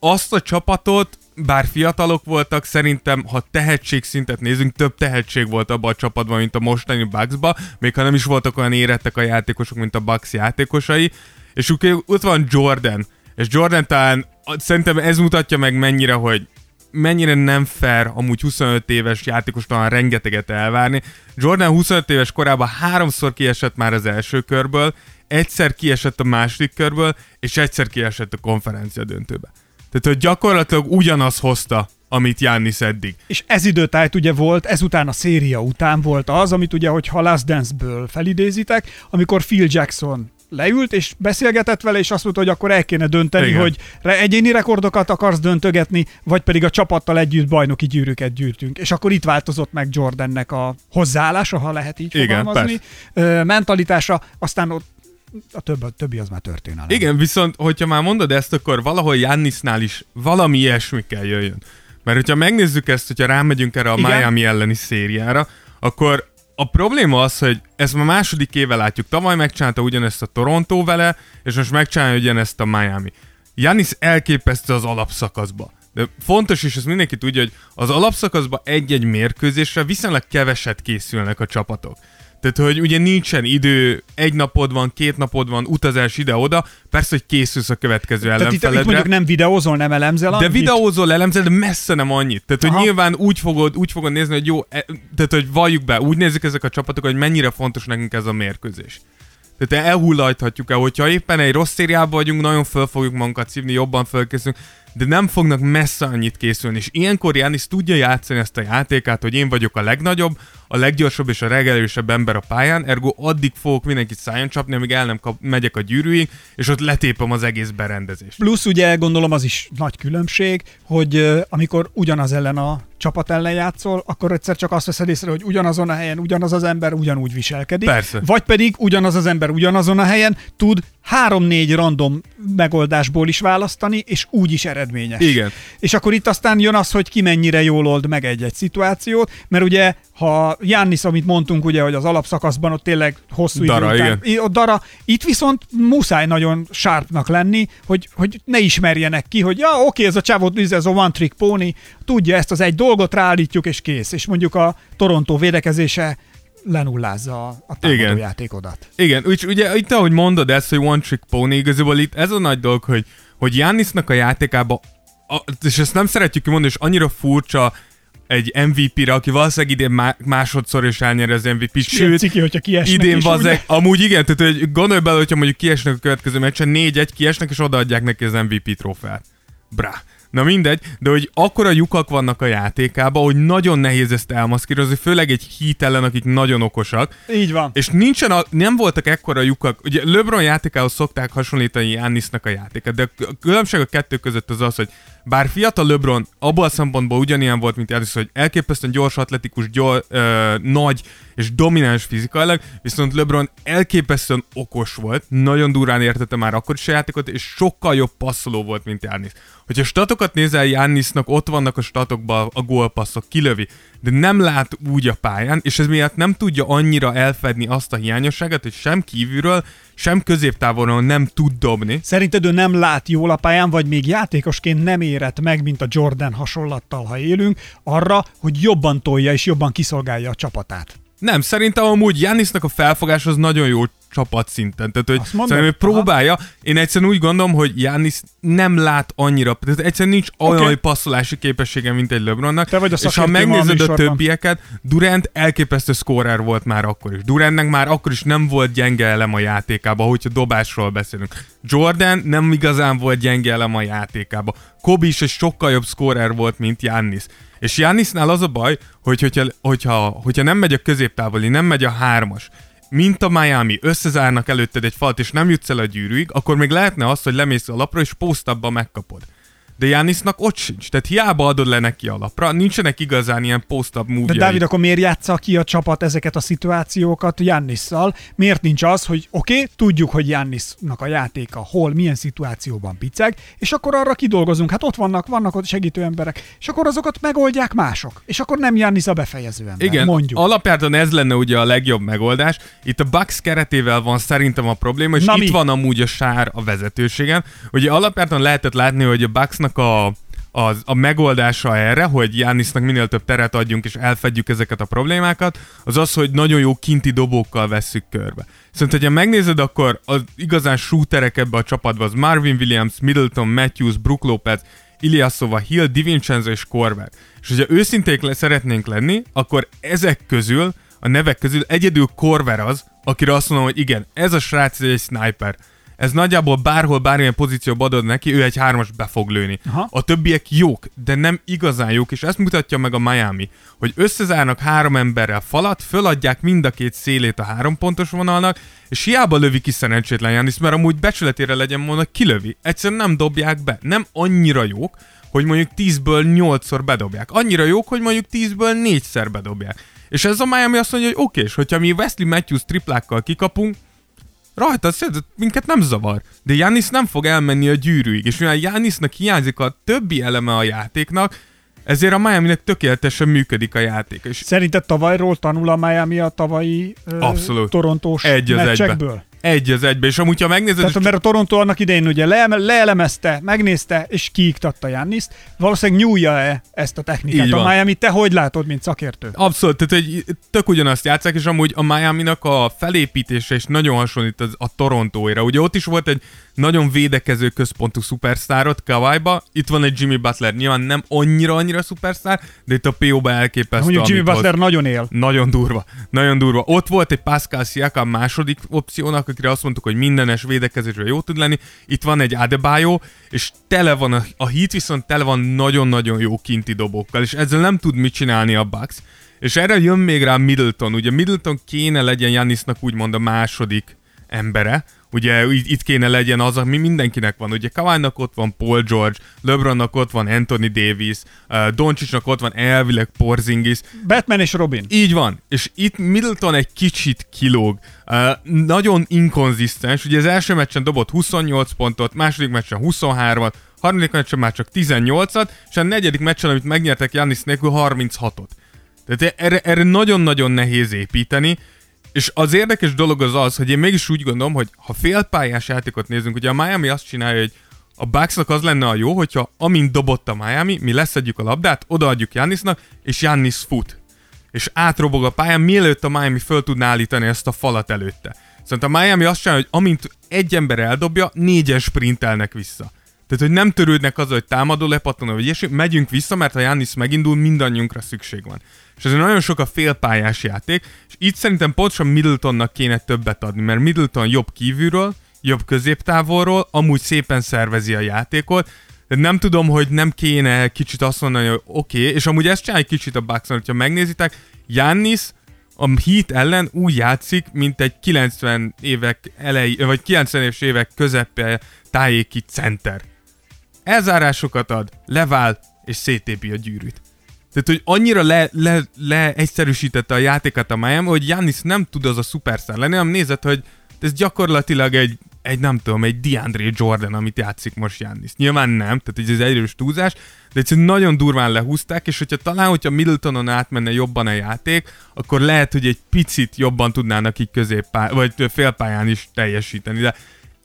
azt a csapatot, bár fiatalok voltak, szerintem, ha tehetségszintet nézünk, több tehetség volt abban a csapatban, mint a mostani Bucksba, még ha nem is voltak olyan érettek a játékosok, mint a Bucks játékosai, és ott van Jordan, és Jordan talán szerintem ez mutatja meg mennyire, hogy mennyire nem fair amúgy 25 éves játékos talán rengeteget elvárni. Jordan 25 éves korában háromszor kiesett már az első körből, egyszer kiesett a második körből, és egyszer kiesett a konferencia döntőbe. Tehát, hogy gyakorlatilag ugyanaz hozta, amit Jannis eddig. És ez időtájt ugye volt, ezután a széria után volt az, amit ugye, hogyha Last Dance-ből felidézitek, amikor Phil Jackson leült, és beszélgetett vele, és azt mondta, hogy akkor el kéne dönteni, Igen. Hogy egyéni rekordokat akarsz döntögetni, vagy pedig a csapattal együtt bajnoki gyűrűket gyűrtünk. És akkor itt változott meg Jordannek a hozzáállása, ha lehet így Igen, fogalmazni, ö, mentalitása, aztán ott a többi, a többi az már történelem. Igen, viszont, hogyha már mondod ezt, akkor valahol Jannisnál is valami ilyesmi kell jöjjön. Mert hogyha megnézzük ezt, hogyha rámegyünk erre a. Igen. Miami elleni szériára, akkor a probléma az, hogy ezt már második éve látjuk. Tavaly megcsinálta ugyanezt a Toronto vele, és most megcsinálja ugyanezt a Miami. Janis elképesztő az alapszakaszba. De fontos, és ezt mindenki tudja, hogy az alapszakaszban egy-egy mérkőzésre viszonylag keveset készülnek a csapatok. Tehát, hogy ugye nincsen idő, egy napod van, két napod van, utazás ide-oda, persze, hogy készülsz a következő Tehát itt, itt ellenfeledre. mondjuk nem videózol, nem elemzel De annyit? videózol, elemzel, de messze nem annyit. Tehát, hogy Aha. nyilván úgy fogod, úgy fogod nézni, hogy jó, e, tehát, hogy valljuk be, úgy nézik ezek a csapatok, hogy mennyire fontos nekünk ez a mérkőzés. Tehát elhullajthatjuk el, hogyha éppen egy rossz szériában vagyunk, nagyon föl fogjuk magunkat szívni, jobban fölkészülünk, de nem fognak messze annyit készülni. És ilyenkor Jánis tudja játszani ezt a játékát, hogy én vagyok a legnagyobb, a leggyorsabb és a legerősebb ember a pályán, ergo addig fogok mindenkit szájon csapni, amíg el nem kap, megyek a gyűrűig, és ott letépem az egész berendezést. Plusz ugye gondolom az is nagy különbség, hogy amikor ugyanaz ellen a csapat ellen játszol, akkor egyszer csak azt veszed észre, hogy ugyanazon a helyen ugyanaz az ember ugyanúgy viselkedik. Persze. Vagy pedig ugyanaz az ember ugyanazon a helyen tud három-négy random megoldásból is választani, és úgy is eredményes. Igen. És akkor itt aztán jön az, hogy ki mennyire jól old meg egy-egy szituációt, mert ugye, ha Jannis, amit mondtunk, ugye, hogy az alapszakaszban ott tényleg hosszú Dara, idő után, I- ott dara, itt viszont muszáj nagyon sharpnak lenni, hogy, hogy ne ismerjenek ki, hogy ja, oké, ez a csávó, ez a one trick pony, tudja ezt az egy dolgot, ráállítjuk és kész. És mondjuk a Toronto védekezése lenullázza a, Igen. támadójátékodat. Igen, úgy, ugye itt ahogy mondod ezt, hogy one trick pony, igazából itt ez a nagy dolog, hogy, hogy Jannisnak a játékába, a, és ezt nem szeretjük kimondani, és annyira furcsa egy MVP-re, aki valószínűleg idén má, másodszor is elnyeri az MVP-t, Sőt, sőt, ciki, hogyha kiesnek idén ugye? amúgy igen, tehát hogy gondolj bele, hogyha mondjuk kiesnek a következő meccsen, négy-egy kiesnek, és odaadják neki az MVP trófeát. Bra. Na mindegy, de hogy akkora lyukak vannak a játékában, hogy nagyon nehéz ezt elmaszkírozni, főleg egy hit ellen, akik nagyon okosak. Így van. És nincsen a, nem voltak ekkora lyukak. Ugye LeBron játékához szokták hasonlítani Jannisnak a játékát, de a különbség a kettő között az az, hogy bár fiatal LeBron abból a szempontból ugyanilyen volt, mint Giannis, hogy elképesztően gyors, atletikus, gyors, ö, nagy és domináns fizikailag, viszont LeBron elképesztően okos volt, nagyon durán értette már akkor is a játékot, és sokkal jobb passzoló volt, mint Giannis. Hogyha statokat nézel Giannisnak, ott vannak a statokban a gólpasszok, kilövi, de nem lát úgy a pályán, és ez miatt nem tudja annyira elfedni azt a hiányosságot, hogy sem kívülről, sem középtávolról nem tud dobni. Szerinted ő nem lát jól a pályán, vagy még játékosként nem érett meg, mint a Jordan hasonlattal, ha élünk, arra, hogy jobban tolja és jobban kiszolgálja a csapatát? Nem, szerintem amúgy Jannisnak a felfogás az nagyon jó csapatszinten. Tehát, hogy Azt mondod? szerintem ő próbálja. Én egyszerűen úgy gondolom, hogy Jannis nem lát annyira, tehát egyszerűen nincs olyan Oké. passzolású képessége, mint egy LeBronnak. Te vagy a és ha a megnézed a műsorban. többieket, Durant elképesztő scorer volt már akkor is. Durantnek már akkor is nem volt gyenge elem a játékában, hogyha dobásról beszélünk. Jordan nem igazán volt gyenge elem a játékában. Kobe is egy sokkal jobb scorer volt, mint Jannis. És Jannisnál az a baj, hogy hogyha, hogyha, hogyha nem megy a középtávoli, nem megy a hármas, mint a Miami, összezárnak előtted egy falat, és nem jutsz el a gyűrűig, akkor még lehetne az, hogy lemész a lapra, és posztabba megkapod. De Jánisznak ott sincs, tehát hiába adod le neki a lapra, nincsenek igazán ilyen post-up De Dávid, akkor miért játsza ki a csapat ezeket a szituációkat Jannisszal? Miért nincs az, hogy oké, okay, tudjuk, hogy Jannisnak a játéka hol, milyen szituációban piceg, és akkor arra kidolgozunk. Hát ott vannak, vannak ott segítő emberek, és akkor azokat megoldják mások. És akkor nem Jannis a befejező ember, Igen, mondjuk. alapjáton ez lenne ugye a legjobb megoldás. Itt a Bucks keretével van szerintem a probléma, és Na itt mi? van amúgy a sár a vezetőségen. Ugye alapjáton lehetett látni, hogy a Bucksnak a az, a megoldása erre, hogy Jánisznak minél több teret adjunk és elfedjük ezeket a problémákat, az az, hogy nagyon jó kinti dobókkal vesszük körbe. Szerintem, hogyha megnézed, akkor az igazán shooterek ebbe a csapatba az Marvin Williams, Middleton, Matthews, Brook Lopez, Ilyasova, Hill, DiVincenzo és Korver. És hogyha őszinték le szeretnénk lenni, akkor ezek közül, a nevek közül egyedül Korver az, akire azt mondom, hogy igen, ez a srác egy sniper. Ez nagyjából bárhol, bármilyen pozícióba adod neki, ő egy hármas be fog lőni. Aha. A többiek jók, de nem igazán jók, és ezt mutatja meg a Miami, hogy összezárnak három emberrel falat, föladják mind a két szélét a három pontos vonalnak, és hiába lövi ki szerencsétlen Janis, mert amúgy becsületére legyen mondva, kilövi. Egyszerűen nem dobják be. Nem annyira jók, hogy mondjuk 10-ből 8-szor bedobják. Annyira jók, hogy mondjuk 10-ből 4-szer bedobják. És ez a Miami azt mondja, hogy oké, és hogyha mi Wesley Matthews triplákkal kikapunk, rajta, szed- minket nem zavar. De Janis nem fog elmenni a gyűrűig, és mivel Janisnak hiányzik a többi eleme a játéknak, ezért a Miami-nek tökéletesen működik a játék. És Szerinted tavalyról tanul a Miami a tavalyi ö, Abszolút. torontós egy meccsekből? Egy az egybe. És amúgy, ha megnézed, Tehát, mert a Toronto annak idején ugye le, leelemezte, megnézte, és kiiktatta Janniszt. Valószínűleg nyúlja-e ezt a technikát Így a. Miami? Te hogy látod, mint szakértő? Abszolút, tehát hogy tök ugyanazt játszák, és amúgy a Miami-nak a felépítése is nagyon hasonlít az, a Torontóira. Ugye ott is volt egy nagyon védekező központú szupersztárot Kawaiba, itt van egy Jimmy Butler, nyilván nem annyira-annyira szupersztár, de itt a PO-ba elképesztő, Mondjuk Jimmy hoz. Butler nagyon él. Nagyon durva, nagyon durva. Ott volt egy Pascal Siakam második opciónak, akire azt mondtuk, hogy mindenes védekezésre jó tud lenni. Itt van egy Adebayo, és tele van a, a hit viszont tele van nagyon-nagyon jó kinti dobókkal, és ezzel nem tud mit csinálni a Bucks. És erre jön még rá Middleton. Ugye Middleton kéne legyen Janisnak úgymond a második embere, Ugye itt kéne legyen az, ami mindenkinek van. Ugye Kawhi-nak ott van Paul George, LeBronnak ott van Anthony Davis, uh, Doncsicsnak ott van elvileg Porzingis, Batman és Robin. így van, és itt Middleton egy kicsit kilóg. Uh, nagyon inkonzisztens, ugye az első meccsen dobott 28 pontot, második meccsen 23-at, harmadik meccsen már csak 18-at, és a negyedik meccsen, amit megnyertek Janis nélkül 36-ot. Tehát erre, erre nagyon-nagyon nehéz építeni, és az érdekes dolog az az, hogy én mégis úgy gondolom, hogy ha félpályás játékot nézünk, ugye a Miami azt csinálja, hogy a Bucksnak az lenne a jó, hogyha amint dobott a Miami, mi leszedjük a labdát, odaadjuk Jannisnak, és Jannis fut és átrobog a pályán, mielőtt a Miami föl tudná állítani ezt a falat előtte. Szóval a Miami azt csinálja, hogy amint egy ember eldobja, négyen sprintelnek vissza. Tehát, hogy nem törődnek azzal, hogy támadó lepattanó, vagy ilyesmi, megyünk vissza, mert ha Jannis megindul, mindannyiunkra szükség van. És ezért nagyon sok a félpályás játék, és itt szerintem pontosan Middletonnak kéne többet adni, mert Middleton jobb kívülről, jobb középtávolról, amúgy szépen szervezi a játékot, De nem tudom, hogy nem kéne kicsit azt mondani, hogy oké, okay, és amúgy ezt csinálj kicsit a bucks hogyha megnézitek, Jannis a Heat ellen úgy játszik, mint egy 90 évek elejé, vagy 90 éves évek közepe tájéki center. Elzárásokat ad, levál, és szétépi a gyűrűt. Tehát, hogy annyira le, le, leegyszerűsítette a játékat a Miami, hogy Jannis nem tud az a szuperszár lenni, hanem nézett, hogy ez gyakorlatilag egy, egy nem tudom, egy DeAndre Jordan, amit játszik most Jannis. Nyilván nem, tehát ez egy erős túlzás, de egyszerűen nagyon durván lehúzták, és hogyha talán, hogyha Middletonon átmenne jobban a játék, akkor lehet, hogy egy picit jobban tudnának így középpály, vagy félpályán is teljesíteni, de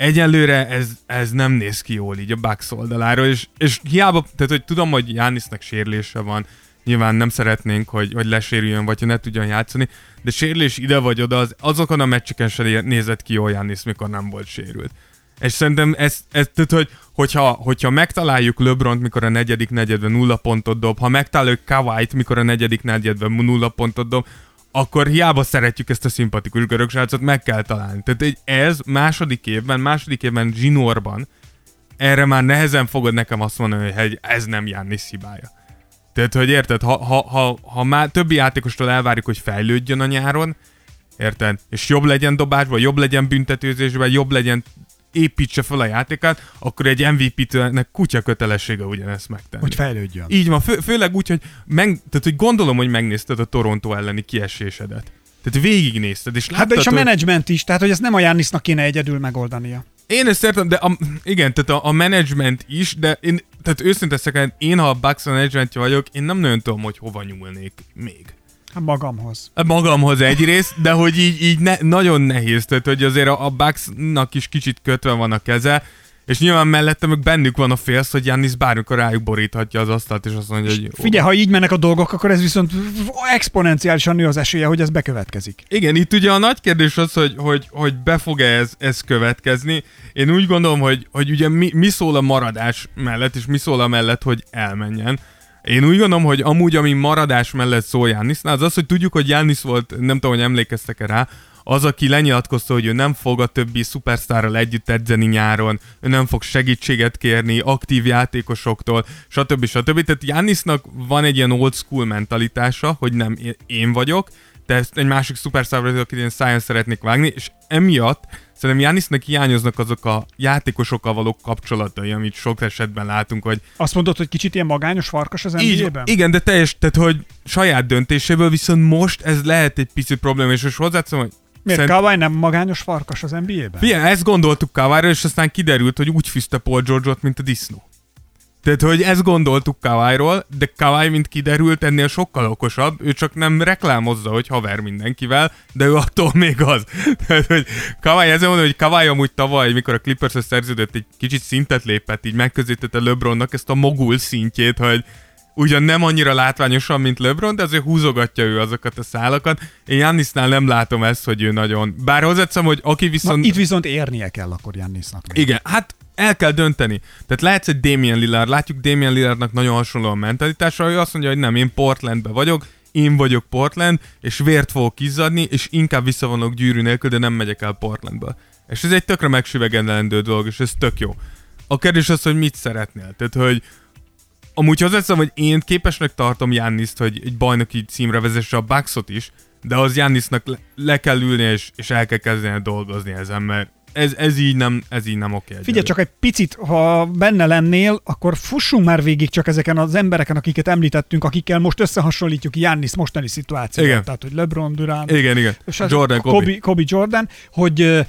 egyelőre ez, ez nem néz ki jól így a Bucks oldaláról, és, és hiába, tehát hogy tudom, hogy Jánisznek sérülése van, nyilván nem szeretnénk, hogy, hogy lesérüljön, vagy hogy ne tudjon játszani, de sérülés ide vagy oda, az, azokon a meccseken sem nézett ki jól Jánisz, mikor nem volt sérült. És szerintem ez, ez tehát, hogy, hogyha, hogyha megtaláljuk LeBron, mikor a negyedik negyedben nulla pontot dob, ha megtaláljuk Kawait, mikor a negyedik negyedben nulla pontot dob, akkor hiába szeretjük ezt a szimpatikus görög srácot, meg kell találni. Tehát egy, ez második évben, második évben zsinórban, erre már nehezen fogod nekem azt mondani, hogy ez nem Jannis hibája. Tehát, hogy érted, ha, ha, ha, ha már többi játékostól elvárjuk, hogy fejlődjön a nyáron, érted? És jobb legyen dobásban, jobb legyen büntetőzésben, jobb legyen építse fel a játékát, akkor egy MVP-nek kutya kötelessége ugyanezt megtenni. Hogy fejlődjön. Így van, fő, főleg úgy, hogy, meg, tehát, hogy gondolom, hogy megnézted a Toronto elleni kiesésedet. Tehát végignézted, és láttad, Hát és a menedzsment is, tehát hogy ezt nem a Jánisznak kéne egyedül megoldania. Én ezt értem, de a, igen, tehát a, a management is, de én, tehát őszinte szekend, én ha a Bucks managementje vagyok, én nem nagyon tudom, hogy hova nyúlnék még. Hát magamhoz. Magamhoz egyrészt, de hogy így, így ne, nagyon nehéz, tehát hogy azért a, a Bucksnak is kicsit kötve van a keze, és nyilván mellette meg bennük van a félsz, hogy Jannis bármikor rájuk boríthatja az asztalt, és azt mondja, hogy... Figyelj, ha így mennek a dolgok, akkor ez viszont exponenciálisan nő az esélye, hogy ez bekövetkezik. Igen, itt ugye a nagy kérdés az, hogy, hogy, hogy be fog-e ez, ez következni. Én úgy gondolom, hogy, hogy ugye mi, mi szól a maradás mellett, és mi szól a mellett, hogy elmenjen. Én úgy gondolom, hogy amúgy, ami maradás mellett szól Jánisznál, az az, hogy tudjuk, hogy Jánisz volt, nem tudom, hogy emlékeztek-e rá, az, aki lenyilatkozta, hogy ő nem fog a többi szupersztárral együtt edzeni nyáron, ő nem fog segítséget kérni aktív játékosoktól, stb. stb. Tehát Jánisznak van egy ilyen old school mentalitása, hogy nem én vagyok, de egy másik szupersztárra, akit én szájon szeretnék vágni, és emiatt szerintem Jánisznak hiányoznak azok a játékosokkal való kapcsolatai, amit sok esetben látunk, hogy... Azt mondod, hogy kicsit ilyen magányos farkas az NBA-ben? Igen, de teljes, tehát hogy saját döntéséből, viszont most ez lehet egy picit probléma, és most hozzátszom, hogy Miért Szerint... Kawai nem magányos farkas az NBA-ben? Figyelj, ezt gondoltuk kawai és aztán kiderült, hogy úgy fűzte Paul George-ot, mint a disznó. Tehát, hogy ezt gondoltuk Kawai-ról, de Kawai, mint kiderült, ennél sokkal okosabb, ő csak nem reklámozza, hogy haver mindenkivel, de ő attól még az. <laughs> Tehát, hogy Kawai, ezzel mondom, hogy Kawai amúgy tavaly, mikor a clippers szerződött, egy kicsit szintet lépett, így megközelítette LeBronnak ezt a mogul szintjét, hogy ugyan nem annyira látványosan, mint LeBron, de azért húzogatja ő azokat a szálakat. Én Jannisnál nem látom ezt, hogy ő nagyon... Bár hozzátszom, hogy aki viszont... Na, itt viszont érnie kell akkor Jannisnak. Igen, hát el kell dönteni. Tehát lehetsz egy Damian Lillard, látjuk Damian Lillardnak nagyon hasonló a mentalitása, hogy azt mondja, hogy nem, én Portlandbe vagyok, én vagyok Portland, és vért fogok izzadni, és inkább visszavonok gyűrű nélkül, de nem megyek el Portlandba. És ez egy tökre megsüvegendelendő dolog, és ez tök jó. A kérdés az, hogy mit szeretnél. Tehát, hogy amúgy hozzáteszem, hogy én képesnek tartom Janniszt, hogy egy bajnoki címre vezesse a Bucksot is, de az Jannisnak le, le kell ülni és, és el kell kezdeni dolgozni ezen, mert ez, ez, így nem, ez így nem oké. Figyelj, csak egy picit, ha benne lennél, akkor fussunk már végig csak ezeken az embereken, akiket említettünk, akikkel most összehasonlítjuk Jannis mostani szituációt. Igen. Tehát, hogy LeBron Durant. Igen, igen. És Jordan, Kobe. Kobe, Kobe Jordan, hogy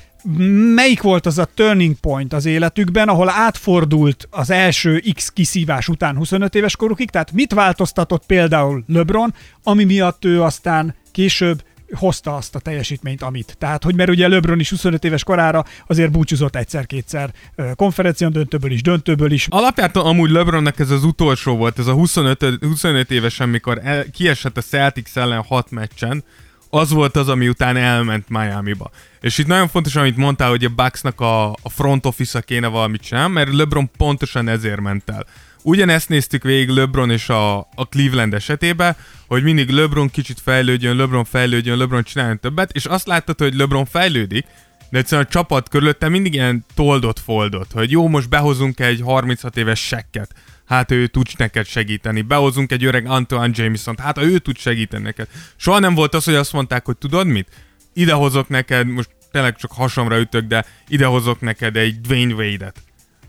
melyik volt az a turning point az életükben, ahol átfordult az első X kiszívás után 25 éves korukig, tehát mit változtatott például LeBron, ami miatt ő aztán később hozta azt a teljesítményt, amit. Tehát, hogy mert ugye LeBron is 25 éves korára azért búcsúzott egyszer-kétszer konferencián döntőből is, döntőből is. Alapjártan amúgy LeBronnak ez az utolsó volt, ez a 25, 25 évesen, mikor el, kiesett a Celtics ellen hat meccsen, az volt az, ami után elment Miami-ba. És itt nagyon fontos, amit mondtál, hogy a Bucksnak a, a front office-a kéne valamit sem, mert LeBron pontosan ezért ment el. Ugyanezt néztük végig LeBron és a, a Cleveland esetében, hogy mindig LeBron kicsit fejlődjön, LeBron fejlődjön, LeBron csináljon többet, és azt láttad, hogy LeBron fejlődik, de egyszerűen a csapat körülötte mindig ilyen toldot foldot, hogy jó, most behozunk egy 36 éves sekket, hát ő tud neked segíteni. Behozunk egy öreg Antoine Jameson, hát ő tud segíteni neked. Soha nem volt az, hogy azt mondták, hogy tudod mit? Idehozok neked, most tényleg csak hasamra ütök, de idehozok neked egy Dwayne Wade-et.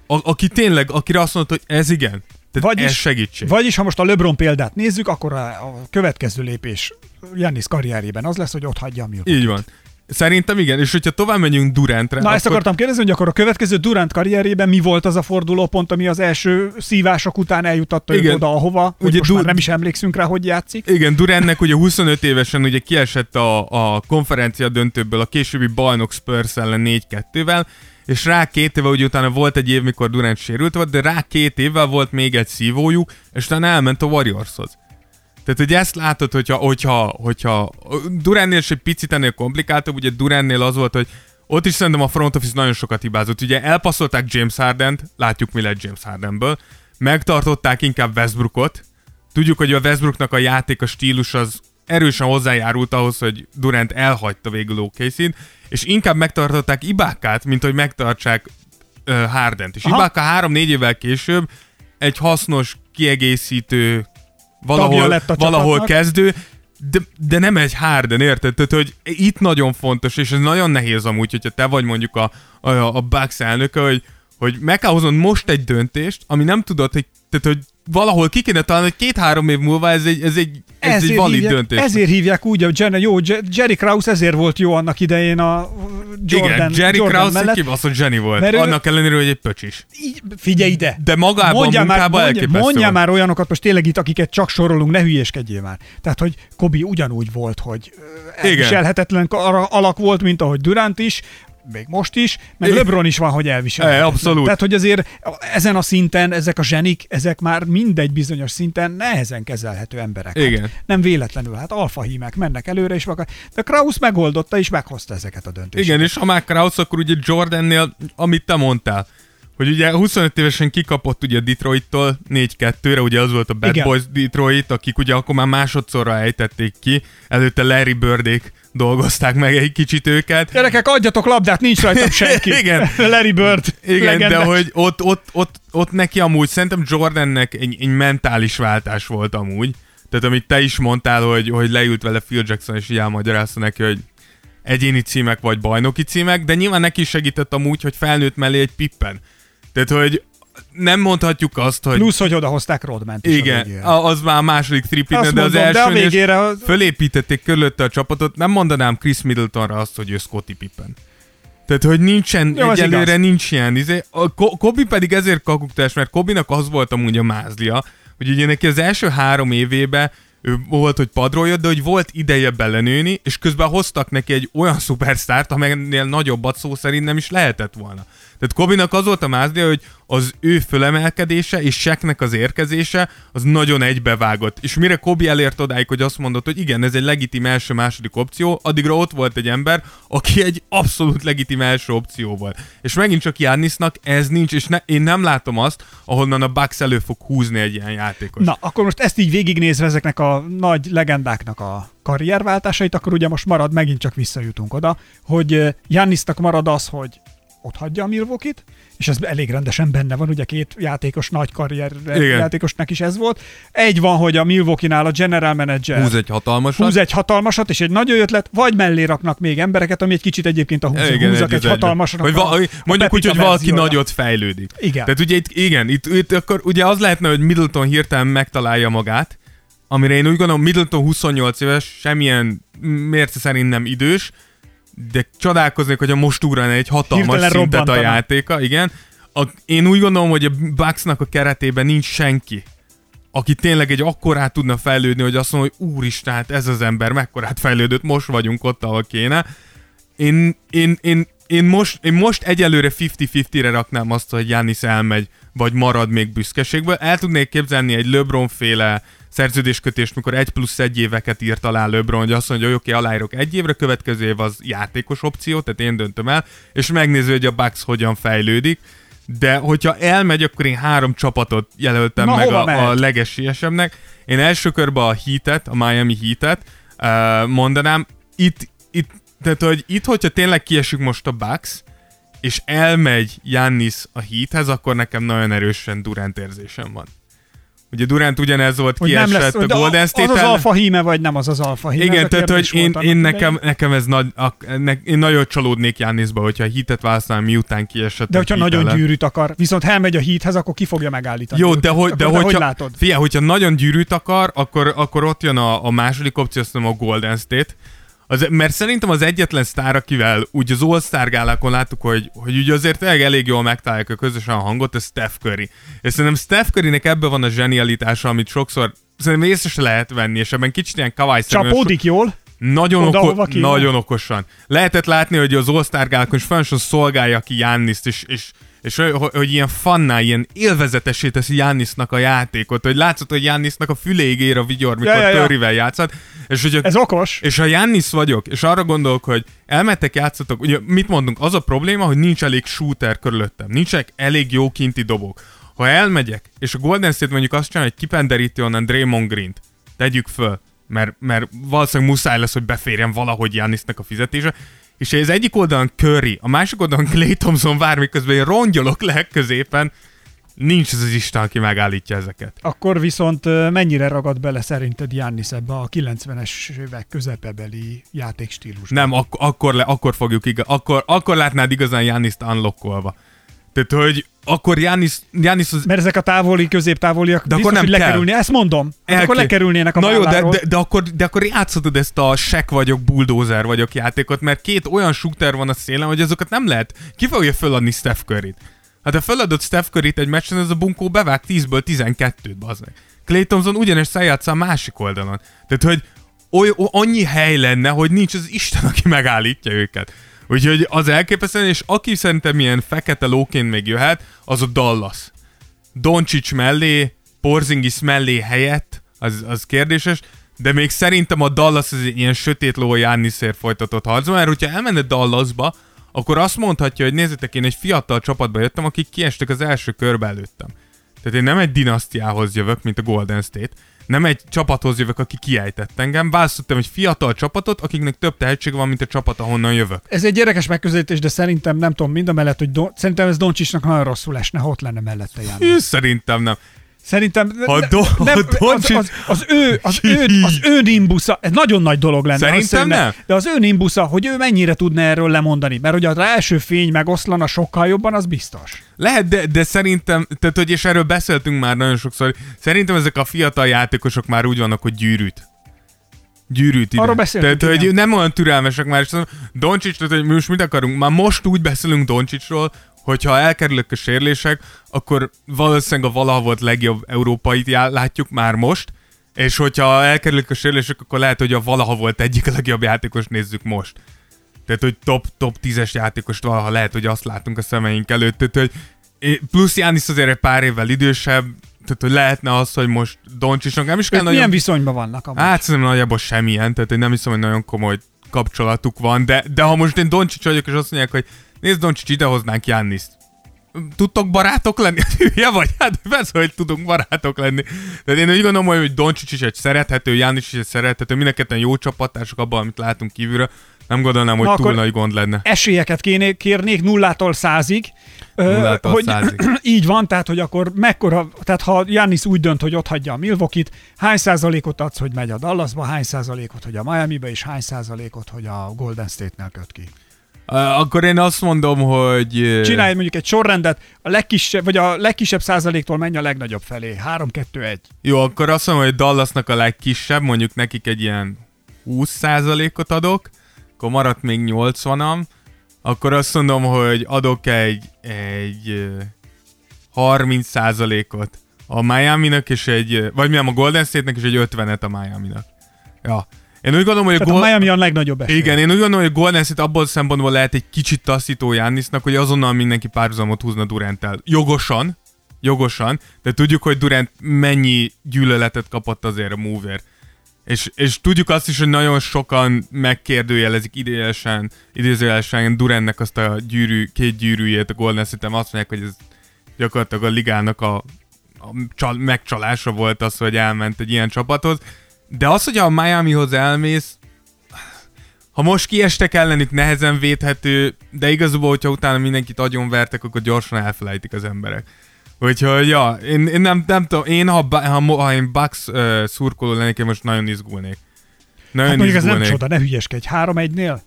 A- aki tényleg, akire azt mondta, hogy ez igen. Tehát Vagyis- ez segítség. Vagyis, ha most a LeBron példát nézzük, akkor a, a következő lépés Jannis karrierében az lesz, hogy ott hagyja a Milwaukee. Így van. Szerintem igen, és hogyha tovább megyünk Durantre, Na, ezt akartam kérdezni, hogy akkor a következő Durant karrierében mi volt az a fordulópont, ami az első szívások után eljutatta őt oda, ahova, Ugye most Du- már nem is emlékszünk rá, hogy játszik. Igen, Durantnek ugye 25 évesen ugye kiesett a, a konferencia döntőből a későbbi bajnok Spurs ellen 4-2-vel, és rá két éve, ugye utána volt egy év, mikor Durant sérült volt, de rá két évvel volt még egy szívójuk, és utána elment a Warriorshoz. Tehát, hogy ezt látod, hogyha, hogyha, hogyha Durantnél is egy picit ennél komplikáltabb, ugye Durantnél az volt, hogy ott is szerintem a front office nagyon sokat hibázott. Ugye elpasszolták James Hardent, látjuk mi lett James Hardenből, megtartották inkább Westbrookot, Tudjuk, hogy a Westbrooknak a játék, a stílus az erősen hozzájárult ahhoz, hogy Durant elhagyta végül okc és inkább megtartották Ibákát, mint hogy megtartsák uh, Hardent. És Aha. Ibáka három-négy évvel később egy hasznos, kiegészítő, valahol, valahol kezdő, de, de nem egy Harden, érted? Tehát, hogy itt nagyon fontos, és ez nagyon nehéz amúgy, hogyha te vagy mondjuk a, a, a Bucks elnöke, hogy, hogy meg kell hoznod most egy döntést, ami nem tudod, hogy, tehát, hogy valahol ki kéne találni, hogy két-három év múlva ez egy, ez egy, ez egy valid hívják, döntés. ezért hívják úgy, a Jenna, jó, Je- Jerry Krause ezért volt jó annak idején a Jordan, Igen, Jerry Jordan Krause egy mellett. kibaszott zseni volt. Mert ő- Annak ellenére, hogy egy pöcsis. Figyelj ide! De magában Mondjál a már, munkában elképesztő mondjál volt. már olyanokat most tényleg itt, akiket csak sorolunk, ne hülyéskedjél már. Tehát, hogy Kobi ugyanúgy volt, hogy elviselhetetlen alak volt, mint ahogy Durant is, még most is, meg Igen. LeBron is van, hogy elviselhetetlen. E, abszolút. Tehát, hogy azért ezen a szinten ezek a zsenik, ezek már mindegy bizonyos szinten nehezen kezelhető emberek. Igen. Hát nem véletlenül, hát alfahímek mennek előre, és vakar. De Kraus megoldotta, és meghozta ezeket a döntéseket. Igen, és ha már Krause, akkor ugye Jordannél, amit te mondtál, hogy ugye 25 évesen kikapott ugye Detroittól 4-2-re, ugye az volt a Bad Igen. Boys Detroit, akik ugye akkor már másodszorra ejtették ki, előtte Larry Birdék dolgozták meg egy kicsit őket. Gyerekek, adjatok labdát, nincs rajtam <laughs> senki. Igen. Larry Bird. Igen, legendás. de hogy ott, ott, ott, ott neki amúgy, szerintem Jordannek egy, egy mentális váltás volt amúgy. Tehát amit te is mondtál, hogy, hogy leült vele Phil Jackson, és így elmagyarázta neki, hogy egyéni címek vagy bajnoki címek, de nyilván neki segített amúgy, hogy felnőtt mellé egy pippen. Tehát, hogy nem mondhatjuk azt, hogy... Plusz, hogy odahozták Rodment is igen, a, az már a második tripit, Azt de az mondom, de a első végére az- fölépítették körülötte a csapatot, nem mondanám Chris Middletonra azt, hogy ő Scottie Pippen. Tehát, hogy nincsen, Jó, egyelőre nincs ilyen. Izé. A Ko- Kobi pedig ezért kakuktás, mert Kobinak az volt amúgy a mázlia, hogy ugye neki az első három évében ő volt, hogy padról jött, de hogy volt ideje belenőni, és közben hoztak neki egy olyan <laughs> szupersztárt, amelynél nagyobbat szó szerint nem is lehetett volna. Tehát Kobinak az volt a mázlia, hogy az ő fölemelkedése és Seknek az érkezése az nagyon egybevágott. És mire Kobi elért odáig, hogy azt mondott, hogy igen, ez egy legitim első-második opció, addigra ott volt egy ember, aki egy abszolút legitim első opció volt. És megint csak Jannisnak ez nincs, és ne, én nem látom azt, ahonnan a Bucks elő fog húzni egy ilyen játékos. Na, akkor most ezt így végignézve ezeknek a nagy legendáknak a karrierváltásait, akkor ugye most marad, megint csak visszajutunk oda, hogy Jannisnak marad az, hogy ott hagyja a Milwaukee-t, és ez elég rendesen benne van, ugye két játékos, nagy karrier Igen. játékosnak is ez volt. Egy van, hogy a Milwaukee-nál a general manager Húz egy hatalmasat. húz egy hatalmasat, és egy nagy ötlet, vagy mellé raknak még embereket, ami egy kicsit egyébként a húz, Igen, húzak egy egy hatalmasat. Vagy va- mondjuk úgy, hogy valaki nagyot fejlődik. Igen. Tehát ugye itt, igen, itt, itt akkor ugye az lehetne, hogy Middleton hirtelen megtalálja magát, amire én úgy gondolom, Middleton 28 éves, semmilyen mérce szerint nem idős, de csodálkoznék, hogyha most ugrana egy hatalmas Hirtelen szintet a robbantana. játéka, igen. A, én úgy gondolom, hogy a Bucksnak a keretében nincs senki, aki tényleg egy akkorát tudna fejlődni, hogy azt mondja, hogy úristen, hát ez az ember mekkorát fejlődött, most vagyunk ott, ahol kéne. Én, én, én, én, most, én most egyelőre 50-50-re raknám azt, hogy Giannis elmegy, vagy marad még büszkeségből. El tudnék képzelni egy LeBron féle szerződéskötést, mikor egy plusz egy éveket írt alá LeBron, hogy azt mondja, hogy oké, okay, aláírok egy évre, következő év az játékos opció, tehát én döntöm el, és megnéző, hogy a Bucks hogyan fejlődik. De hogyha elmegy, akkor én három csapatot jelöltem Na, meg a, a mehet? legesélyesebbnek. Én első körben a Heatet, a Miami Heatet uh, mondanám. Itt, itt tehát, hogy itt, hogyha tényleg kiesünk most a Bucks, és elmegy Jannis a Heathez, akkor nekem nagyon erősen Durant érzésem van. Ugye Durant ugyanez volt, Hogy nem lesz, kiesett a Golden az state az alfa híme, vagy nem az az alfa híme. igen, a tehát, hogy én, én nekem, nekem ez nagy, ak, ne, én nagyon csalódnék Jannisba, hogyha a hitet választanám, miután kiesett De a hogyha nagyon ellen. gyűrűt akar, viszont ha elmegy a híthez, akkor ki fogja megállítani. Jó, de, hogy, de, hogyha, hogy látod? Figyelj, hogyha nagyon gyűrűt akar, akkor, akkor ott jön a, a második opció, azt mondom a Golden State. Az, mert szerintem az egyetlen sztár, akivel úgy az All-Star gálákon láttuk, hogy, hogy ugye azért tényleg elég jól megtalálják a közösen a hangot, ez Steph Curry. És szerintem Steph Currynek ebben van a zsenialitása, amit sokszor szerintem észre se lehet venni, és ebben kicsit ilyen kavály Csapódik jól, nagyon, oko- nagyon okosan. Lehetett látni, hogy az All-Star gálákon is folyamatosan szolgálja ki Janniszt, és, és, és hogy, hogy ilyen fanná, ilyen élvezetesé teszi Jannisnak a játékot, hogy látszott, hogy Jannisnak a füléig ér a vigyor, mikor Ja, ja, ja. Játszott, és hogy ez okos. és ha Jannis vagyok, és arra gondolok, hogy elmentek, játszatok, ugye mit mondunk, az a probléma, hogy nincs elég shooter körülöttem, nincsenek elég jó kinti dobok. Ha elmegyek, és a Golden State mondjuk azt csinálja, hogy kipenderíti onnan Draymond Green-t, tegyük föl, mert, mert valószínűleg muszáj lesz, hogy beférjen valahogy Jannisnak a fizetése, és ez egyik oldalon Curry, a másik oldalon Clay Thompson vár, miközben én rongyolok legközépen, nincs az az Isten, aki megállítja ezeket. Akkor viszont mennyire ragad bele szerinted Jannis ebbe a 90-es évek közepebeli játékstílusba? Nem, ak- akkor, le, akkor fogjuk igaz, akkor, akkor látnád igazán Janniszt unlockolva. Tehát, hogy akkor Jannis, Jannis az... Mert ezek a távoli, középtávoliak De biztos, akkor nem hogy kell. lekerülni. Ezt mondom. Hát akkor lekerülnének a Na jó, de, de, de, akkor, de akkor játszhatod ezt a sek vagyok, bulldozer vagyok játékot, mert két olyan shooter van a szélen, hogy azokat nem lehet. Ki fogja föladni Steph Curry-t? Hát ha föladod Steph Curry-t egy meccsen, ez a bunkó bevág 10-ből 12-t, bazd meg. Clay Thompson ugyanezt szájátsza a másik oldalon. Tehát, hogy oly, o, annyi hely lenne, hogy nincs az Isten, aki megállítja őket. Úgyhogy az elképesztően, és aki szerintem ilyen fekete lóként még jöhet, az a Dallas. Doncsics mellé, Porzingis mellé helyett, az, az kérdéses, de még szerintem a Dallas az ilyen sötét ló Jannisért folytatott harc, mert hogyha elmenne Dallasba, akkor azt mondhatja, hogy nézzétek, én egy fiatal csapatba jöttem, akik kiestek az első körbe előttem. Tehát én nem egy dinasztiához jövök, mint a Golden State, nem egy csapathoz jövök, aki kiejtett engem, választottam egy fiatal csapatot, akiknek több tehetség van, mint a csapat, ahonnan jövök. Ez egy érdekes megközelítés, de szerintem nem tudom, mind a mellett, hogy Don- szerintem ez Doncsicsnak nagyon rosszul esne, ha ott lenne mellette. Hű, szerintem nem. Szerintem Ha Do- nem, ha az, Doncsics- az, az, ő, az, ő, az ő nimbusza, ez nagyon nagy dolog lenne. Szerintem nem. De az ő nimbusza, hogy ő mennyire tudna erről lemondani, mert hogy az első fény megoszlana sokkal jobban, az biztos. Lehet, de, de szerintem, tehát hogy és erről beszéltünk már nagyon sokszor, szerintem ezek a fiatal játékosok már úgy vannak, hogy gyűrűt. Gyűrűt ide. Arról beszéltünk, Tehát, hogy igen. nem olyan türelmesek már, és Doncsics, tehát, hogy most mit akarunk? Már most úgy beszélünk Doncsicsról, hogyha elkerülök a sérlések, akkor valószínűleg a valaha volt legjobb európait látjuk már most, és hogyha elkerülök a sérlések, akkor lehet, hogy a valaha volt egyik <laughs> legjobb játékos nézzük most. Tehát, hogy top, top 10-es játékost valaha lehet, hogy azt látunk a szemeink előtt. Tehát, hogy plusz Jánisz azért egy pár évvel idősebb, tehát, hogy lehetne az, hogy most Doncsisnak nem is kell nagyon... milyen viszonyban vannak amúgy? Hát szerintem nagyjából semmilyen, tehát én nem hiszem, hogy nagyon komoly kapcsolatuk van, de, de ha most én Doncsics vagyok, és azt mondják, hogy nézd Doncsics, idehoznánk Janniszt. Tudtok barátok lenni? <laughs> Hülye vagy? Hát persze, hogy tudunk barátok lenni. De én úgy gondolom, hogy Doncsics is egy szerethető, János is egy szerethető, mind a ketten jó csapattársak abban, amit látunk kívülről. Nem gondolnám, hogy Na, túl nagy gond lenne. esélyeket kéne, kérnék nullától százig. Nullától hogy, százig. <clears throat> így van, tehát hogy akkor mekkora, tehát ha Jannis úgy dönt, hogy ott hagyja a Milwaukee-t, hány százalékot adsz, hogy megy a Dallasba, hány százalékot, hogy a Miami-be, és hány százalékot, hogy a Golden State-nel köt ki. Akkor én azt mondom, hogy... Csinálj mondjuk egy sorrendet, a legkisebb, vagy a legkisebb százaléktól menj a legnagyobb felé. 3, 2, 1. Jó, akkor azt mondom, hogy Dallasnak a legkisebb, mondjuk nekik egy ilyen 20%-ot adok, akkor maradt még 80-am, akkor azt mondom, hogy adok egy, egy ö, 30%-ot a Miami-nak, és egy, vagy mi a Golden State-nek, és egy 50-et a Miami-nak. Ja. Én úgy gondolom, hogy a Tehát a Gol- Miami a legnagyobb esély. igen, én úgy gondolom, hogy Golden State abból a szempontból lehet egy kicsit taszító Jannisnak, hogy azonnal mindenki párhuzamot húzna Duranttel. Jogosan, jogosan, de tudjuk, hogy Durant mennyi gyűlöletet kapott azért a mover. És, és tudjuk azt is, hogy nagyon sokan megkérdőjelezik idézőjelesen, idézőjelesen Durantnek azt a gyűrű, két gyűrűjét a Golden State-en, azt mondják, hogy ez gyakorlatilag a ligának a, a csal, megcsalása volt az, hogy elment egy ilyen csapathoz. De az, hogy a Miamihoz elmész, ha most kiestek ellenük nehezen védhető, de igazából, hogyha utána mindenkit agyonvertek, akkor gyorsan elfelejtik az emberek. Úgyhogy, ja, én, én nem, nem tudom, én ha, ha, ha én Bucks uh, szurkoló lennék, én most nagyon izgulnék. Nagyon Hát mondjuk ez nem csoda, ne hülyeskedj. 3-1-nél?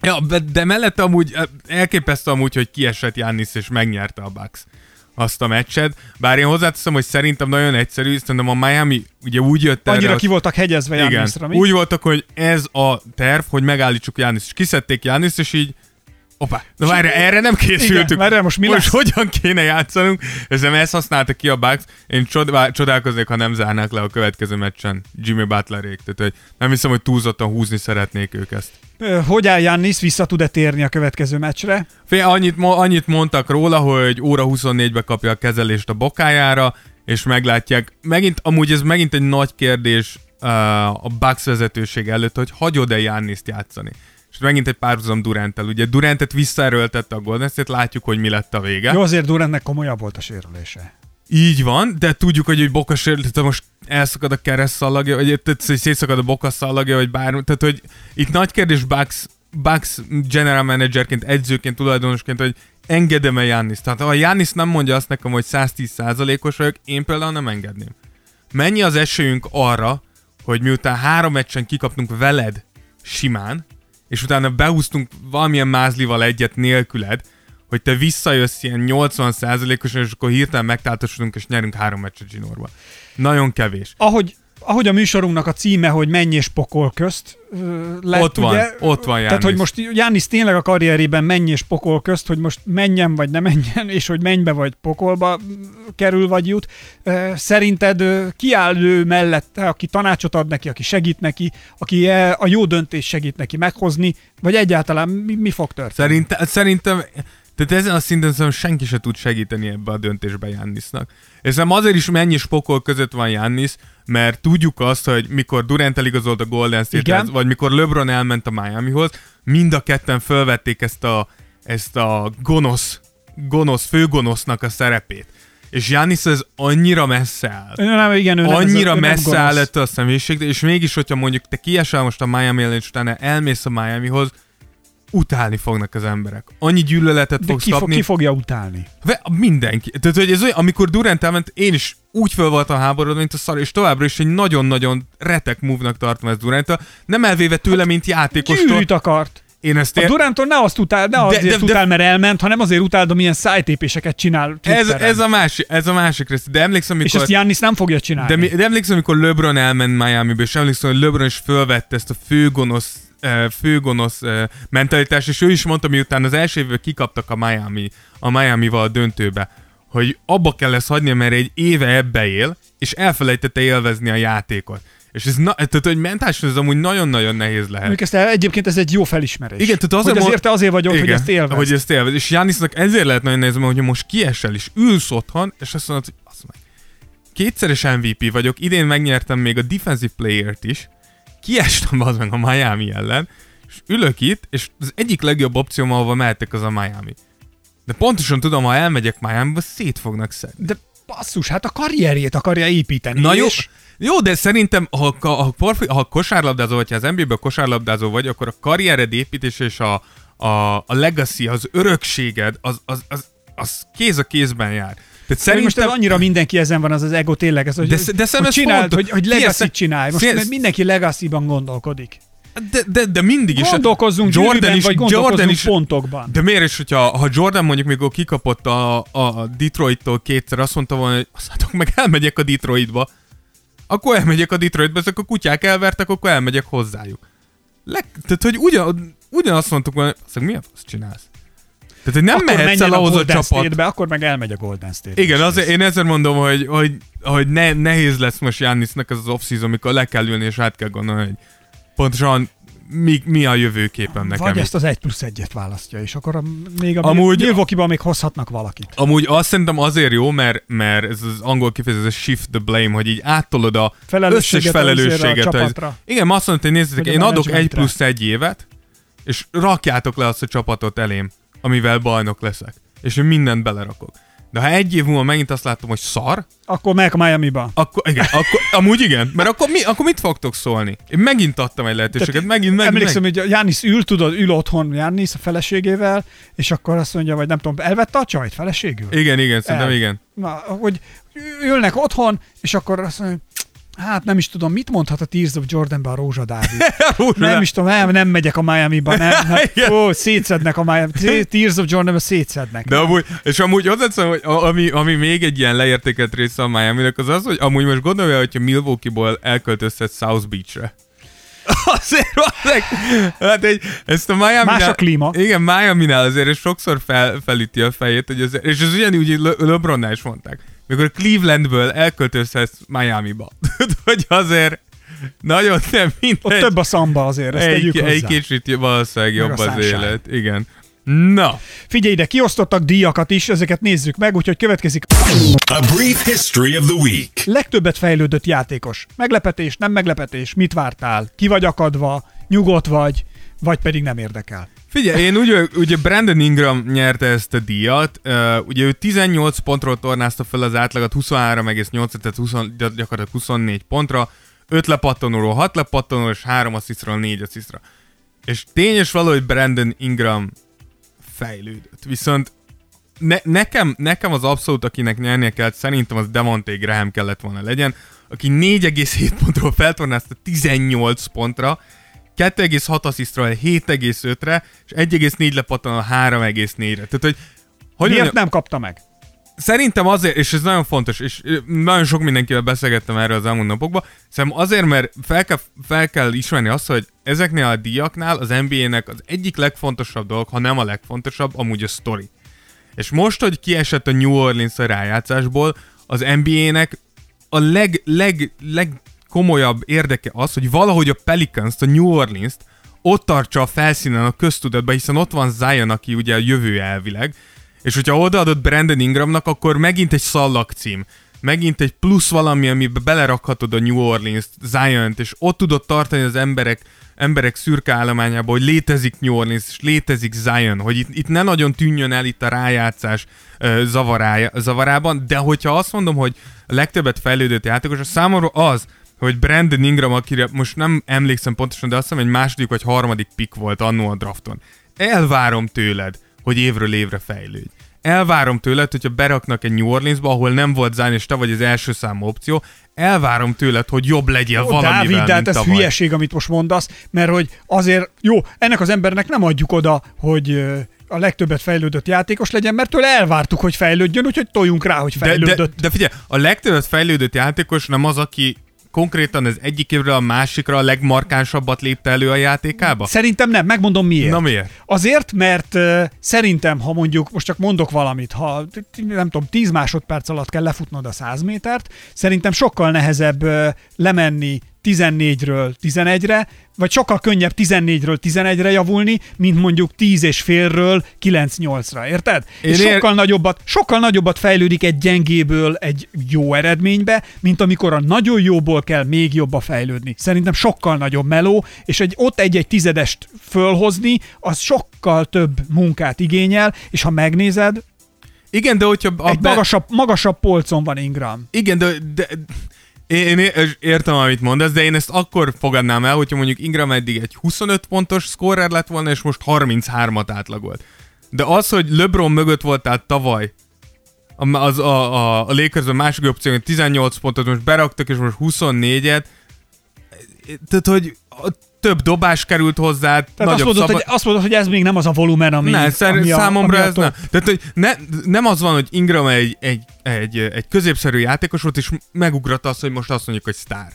Ja, de, de mellette amúgy elképesztő amúgy, hogy kiesett Jannis és megnyerte a Bucks azt a meccset. Bár én hozzáteszem, hogy szerintem nagyon egyszerű, szerintem a Miami ugye úgy jött erre Annyira az- ki voltak hegyezve igen, Jannisra, mi? úgy voltak, hogy ez a terv, hogy megállítsuk Jánisz. És kiszedték Jánisz, és így Opa, na várj, erre nem készültünk. Igen, várjál, most mi most lesz? hogyan kéne játszanunk? Ezzel ezt használta ki a Bucks. Én csodál, csodálkoznék, ha nem zárnák le a következő meccsen Jimmy Butlerék. Tehát, hogy nem hiszem, hogy túlzottan húzni szeretnék ők ezt. Hogy áll Jannis, vissza tud-e térni a következő meccsre? Fél, annyit, annyit mondtak róla, hogy óra 24-be kapja a kezelést a bokájára, és meglátják. Megint, amúgy ez megint egy nagy kérdés a Bucks vezetőség előtt, hogy hagyod-e Janniszt játszani. És megint egy párhuzam Durantel. Ugye Durantet visszaerőltette a Golden State, látjuk, hogy mi lett a vége. Jó, azért Durantnek komolyabb volt a sérülése. Így van, de tudjuk, hogy egy bokas tehát most elszakad a kereszt szalagja, vagy szétszakad a bokas szalagja, vagy bármi. Tehát, hogy itt nagy kérdés Bucks, Bucks general managerként, edzőként, tulajdonosként, hogy engedem-e Jannis. Tehát ha Jannis nem mondja azt nekem, hogy 110%-os vagyok, én például nem engedném. Mennyi az esélyünk arra, hogy miután három meccsen kikaptunk veled simán, és utána behúztunk valamilyen mázlival egyet nélküled, hogy te visszajössz ilyen 80%-osan, és akkor hirtelen megtáltosodunk, és nyerünk három meccset zsinórba. Nagyon kevés. Ahogy, ahogy a műsorunknak a címe, hogy menj és pokol közt lett, Ott van, ugye? ott van Tehát, hogy most Jánisz tényleg a karrierében menj és pokol közt, hogy most menjen vagy ne menjen, <laughs> és hogy mennybe vagy pokolba kerül vagy jut. Szerinted ö, ki áll ő mellette, aki tanácsot ad neki, aki segít neki, aki a jó döntés segít neki meghozni, vagy egyáltalán mi, mi fog történni? Szerinte, szerintem, tehát ezen a szinten szerintem senki se tud segíteni ebbe a döntésbe Jannisnak. És szerintem azért is mennyi spokol között van Jannis, mert tudjuk azt, hogy mikor Durant eligazolt a Golden state vagy mikor LeBron elment a Miamihoz, mind a ketten felvették ezt a, ezt a gonosz, gonosz, főgonosznak a szerepét. És Jannis ez annyira messze áll. Ő nem, igen, ő nem, annyira nem messze gonosz. áll ettől a személyiség, és mégis, hogyha mondjuk te kiesel most a Miami ellen, és utána elmész a Miamihoz, utálni fognak az emberek. Annyi gyűlöletet De fogsz ki, fog, kapni. ki fogja utálni? Ve- mindenki. Tehát, hogy ez olyan, amikor Durant elment, én is úgy föl voltam háborodva, mint a szar, és továbbra is egy nagyon-nagyon retek move-nak tartom ezt durant Nem elvéve tőle, mint játékostól. Gyűrűt akart. Én ezt A ér- Duranttól ne azt utál, ne azért de- de- utál, mert elment, hanem azért utálod, milyen szájtépéseket csinál ez, ez, a másik, ez a másik rész. De emlékszem, És mikor... ezt Jannis nem fogja csinálni. De, de emlékszem, amikor LeBron elment Miami-be, és emlékszem, hogy LeBron is fölvette ezt a főgonosz, főgonosz mentalitást, és ő is mondta, miután az első évben kikaptak a Miami, a Miami-val a döntőbe, hogy abba kell ezt hagynia, mert egy éve ebbe él, és elfelejtette élvezni a játékot. És ez, na, tehát, hogy mentálisan ez amúgy nagyon-nagyon nehéz lehet. Mondjuk ezt el, egyébként ez egy jó felismerés. Igen, tehát azért hogy azért te azért vagy ott, hogy ezt élvezd. Hogy ezt élvez. És Jánisznak ezért lehet nagyon nehéz, mert hogyha most kiesel, és ülsz otthon, és azt mondod, hogy azt meg. Kétszeres MVP vagyok, idén megnyertem még a Defensive Player-t is, kiestem az meg a Miami ellen, és ülök itt, és az egyik legjobb opcióm, ahova mehetek, az a Miami. De pontosan tudom, ha elmegyek Miami-ba, szét fognak szedni. De basszus, hát a karrierjét akarja építeni. Na jó, és jó, de szerintem, ha, ha, ha, ha kosárlabdázó vagy, ha az NBA-ben kosárlabdázó vagy, akkor a karriered építés és a, a, a legacy, az örökséged, az, az, az, az kéz a kézben jár. Tehát Szerintem... Most annyira mindenki ezen van, az az ego tényleg, ez, hogy, De hogy, de hogy ez csináld, hogy, hogy legacy csinálj. Most figyelj, mindenki legacy-ban gondolkodik. De, de, de mindig is. Gondolkozzunk Jordan vagy gondolkozzunk pontokban. De miért is, hogyha ha Jordan mondjuk mikor kikapott a, a Detroit-tól kétszer, azt mondta volna, hogy azt meg elmegyek a Detroitba. Akkor elmegyek a Detroitba, ezek a kutyák elvertek, akkor elmegyek hozzájuk. Le, tehát, hogy ugyan, ugyanazt mondtuk volna, azt mi a fasz csinálsz? Tehát, hogy nem akkor mehetsz el ahhoz a Golden csapat. State-be, akkor meg elmegy a Golden State. Igen, azért én ezért mondom, hogy, hogy, hogy ne, nehéz lesz most Jannisnak ez az off-season, amikor le kell ülni és át kell gondolni, hogy pontosan mi, mi a jövőképem nekem. Vagy itt. ezt az egy plusz egyet választja, és akkor a, még a Amúgy-. Milwaukee-ban még hozhatnak valakit. Amúgy azt szerintem azért jó, mert, mert ez az angol kifejezés, ez a shift the blame, hogy így áttolod a összes Felelősséget a a az-. Igen, azt mondta, hogy nézzétek, a én adok egy plusz egy évet, és rakjátok le azt a csapatot elém, amivel bajnok leszek. És én mindent belerakok. De ha egy év múlva megint azt látom, hogy szar, Akkor a Miami-ba. akkor igen, akkor, amúgy igen, mert akkor, mi, akkor mit fogtok szólni? Én megint adtam egy lehetőséget, megint, megint, Emlékszem, megint. hogy Jánisz ül, tudod, ül otthon Jánisz a feleségével, és akkor azt mondja, vagy nem tudom, elvette a csajt feleségül? Igen, igen, szerintem El. igen. Na, hogy ülnek otthon, és akkor azt mondja, hát nem is tudom, mit mondhat a Tears of Jordanben a Rózsa Dávid. <laughs> nem is tudom, nem, nem megyek a Miami-ba, nem. <laughs> Hát, ó, szétszednek a Miami, Tears of Jordanben szétszednek. De amúgy, és amúgy hozzáteszem, hogy a- ami, ami még egy ilyen leértékelt része a miami az az, hogy amúgy most gondolja, hogyha Milwaukee-ból elköltözhet South Beach-re. <laughs> Azért valószínűleg, hát egy, ezt a miami Más a klíma. Igen, Miami-nál azért ez sokszor fel, felüti a fejét, hogy az, és ez ugyanúgy Le, LeBronnál is mondták. Mikor Clevelandből elköltözhetsz Miami-ba. Hogy azért nagyon nem mindegy. Ott több a szamba azért, ezt egy, hozzá. egy kicsit valószínűleg jobb az élet. Igen. Na, Figyelj ide, kiosztottak díjakat is, ezeket nézzük meg, úgyhogy következik A brief history of the week. legtöbbet fejlődött játékos. Meglepetés, nem meglepetés, mit vártál? Ki vagy akadva, nyugodt vagy, vagy pedig nem érdekel. Figyelj, én úgy, ugye Brandon Ingram nyerte ezt a díjat, uh, ugye ő 18 pontról tornázta fel az átlagot 23,8, tehát 20, gyakorlatilag 24 pontra, 5 lepattanóról 6 lepattanóról, és 3 asszisztról 4 asszisztra. És tényes való, hogy Brandon Ingram fejlődött. Viszont ne, nekem, nekem az abszolút, akinek nyernie kellett, szerintem az Devontae Graham kellett volna legyen, aki 4,7 pontról feltornázta 18 pontra, 2,6 asszisztról 7,5-re, és 1,4 lepattanol 3,4-re. Tehát, hogy hogy Miért mondjam, nem kapta meg? Szerintem azért, és ez nagyon fontos, és nagyon sok mindenkivel beszélgettem erről az elmúlt napokban, szerintem azért, mert fel kell, fel kell ismerni azt, hogy ezeknél a díjaknál az NBA-nek az egyik legfontosabb dolog, ha nem a legfontosabb, amúgy a story. És most, hogy kiesett a New Orleans a rájátszásból, az NBA-nek a leg, leg, legkomolyabb érdeke az, hogy valahogy a pelicans a New Orleans-t ott tartsa a felszínen a köztudatban, hiszen ott van Zion, aki ugye a jövő elvileg, és hogyha odaadott Brandon Ingramnak, akkor megint egy szallagcím, megint egy plusz valami, amiben belerakhatod a New Orleans-t, Zion-t, és ott tudod tartani az emberek, emberek szürke állományába, hogy létezik New Orleans, és létezik Zion, hogy itt, itt ne nagyon tűnjön el itt a rájátszás ö, zavarája, zavarában, de hogyha azt mondom, hogy a legtöbbet fejlődött játékos, a számomra az, hogy Brandon Ingram, akire most nem emlékszem pontosan, de azt hiszem egy második vagy harmadik pick volt annó a drafton. Elvárom tőled, hogy évről évre fejlődj. Elvárom tőled, hogyha beraknak egy New Orleansba, ahol nem volt Zion, és te vagy az első számú opció, elvárom tőled, hogy jobb legyél Ó, valamivel, Dávid, de hát ez tavaly. hülyeség, amit most mondasz, mert hogy azért, jó, ennek az embernek nem adjuk oda, hogy a legtöbbet fejlődött játékos legyen, mert tőle elvártuk, hogy fejlődjön, úgyhogy toljunk rá, hogy De, de, fejlődött. de figyelj, a legtöbbet fejlődött játékos nem az, aki konkrétan az egyik évről a másikra a legmarkánsabbat lépte elő a játékába? Szerintem nem, megmondom miért. Na miért? Azért, mert uh, szerintem, ha mondjuk, most csak mondok valamit, ha nem tudom, 10 másodperc alatt kell lefutnod a 100 métert, szerintem sokkal nehezebb uh, lemenni 14-ről 11-re, vagy sokkal könnyebb 14-ről 11-re javulni, mint mondjuk 10 és félről 9-8-ra, érted? Én és ér- sokkal nagyobbat, sokkal nagyobbat fejlődik egy gyengéből egy jó eredménybe, mint amikor a nagyon jóból kell még jobba fejlődni. Szerintem sokkal nagyobb meló, és egy ott egy-egy tizedest fölhozni, az sokkal több munkát igényel, és ha megnézed, Igen, de hogyha... A egy magasabb, magasabb polcon van Ingram. Igen, de, de én, értem, amit mondasz, de én ezt akkor fogadnám el, hogyha mondjuk Ingram eddig egy 25 pontos scorer lett volna, és most 33-at átlagolt. De az, hogy LeBron mögött voltál tavaly, a- az a, a, a Lakersben másik opció, hogy 18 pontot most beraktak, és most 24-et, tehát, hogy a több dobás került hozzá, Tehát azt nagyobb mondod, szabad... hogy, azt mondod, hogy ez még nem az a volumen, ami, Ne, szer, ami a, számomra ami a ez top. nem. Tehát, hogy ne, nem az van, hogy Ingram egy, egy, egy, egy középszerű játékos volt, és megugrott az, hogy most azt mondjuk, hogy sztár.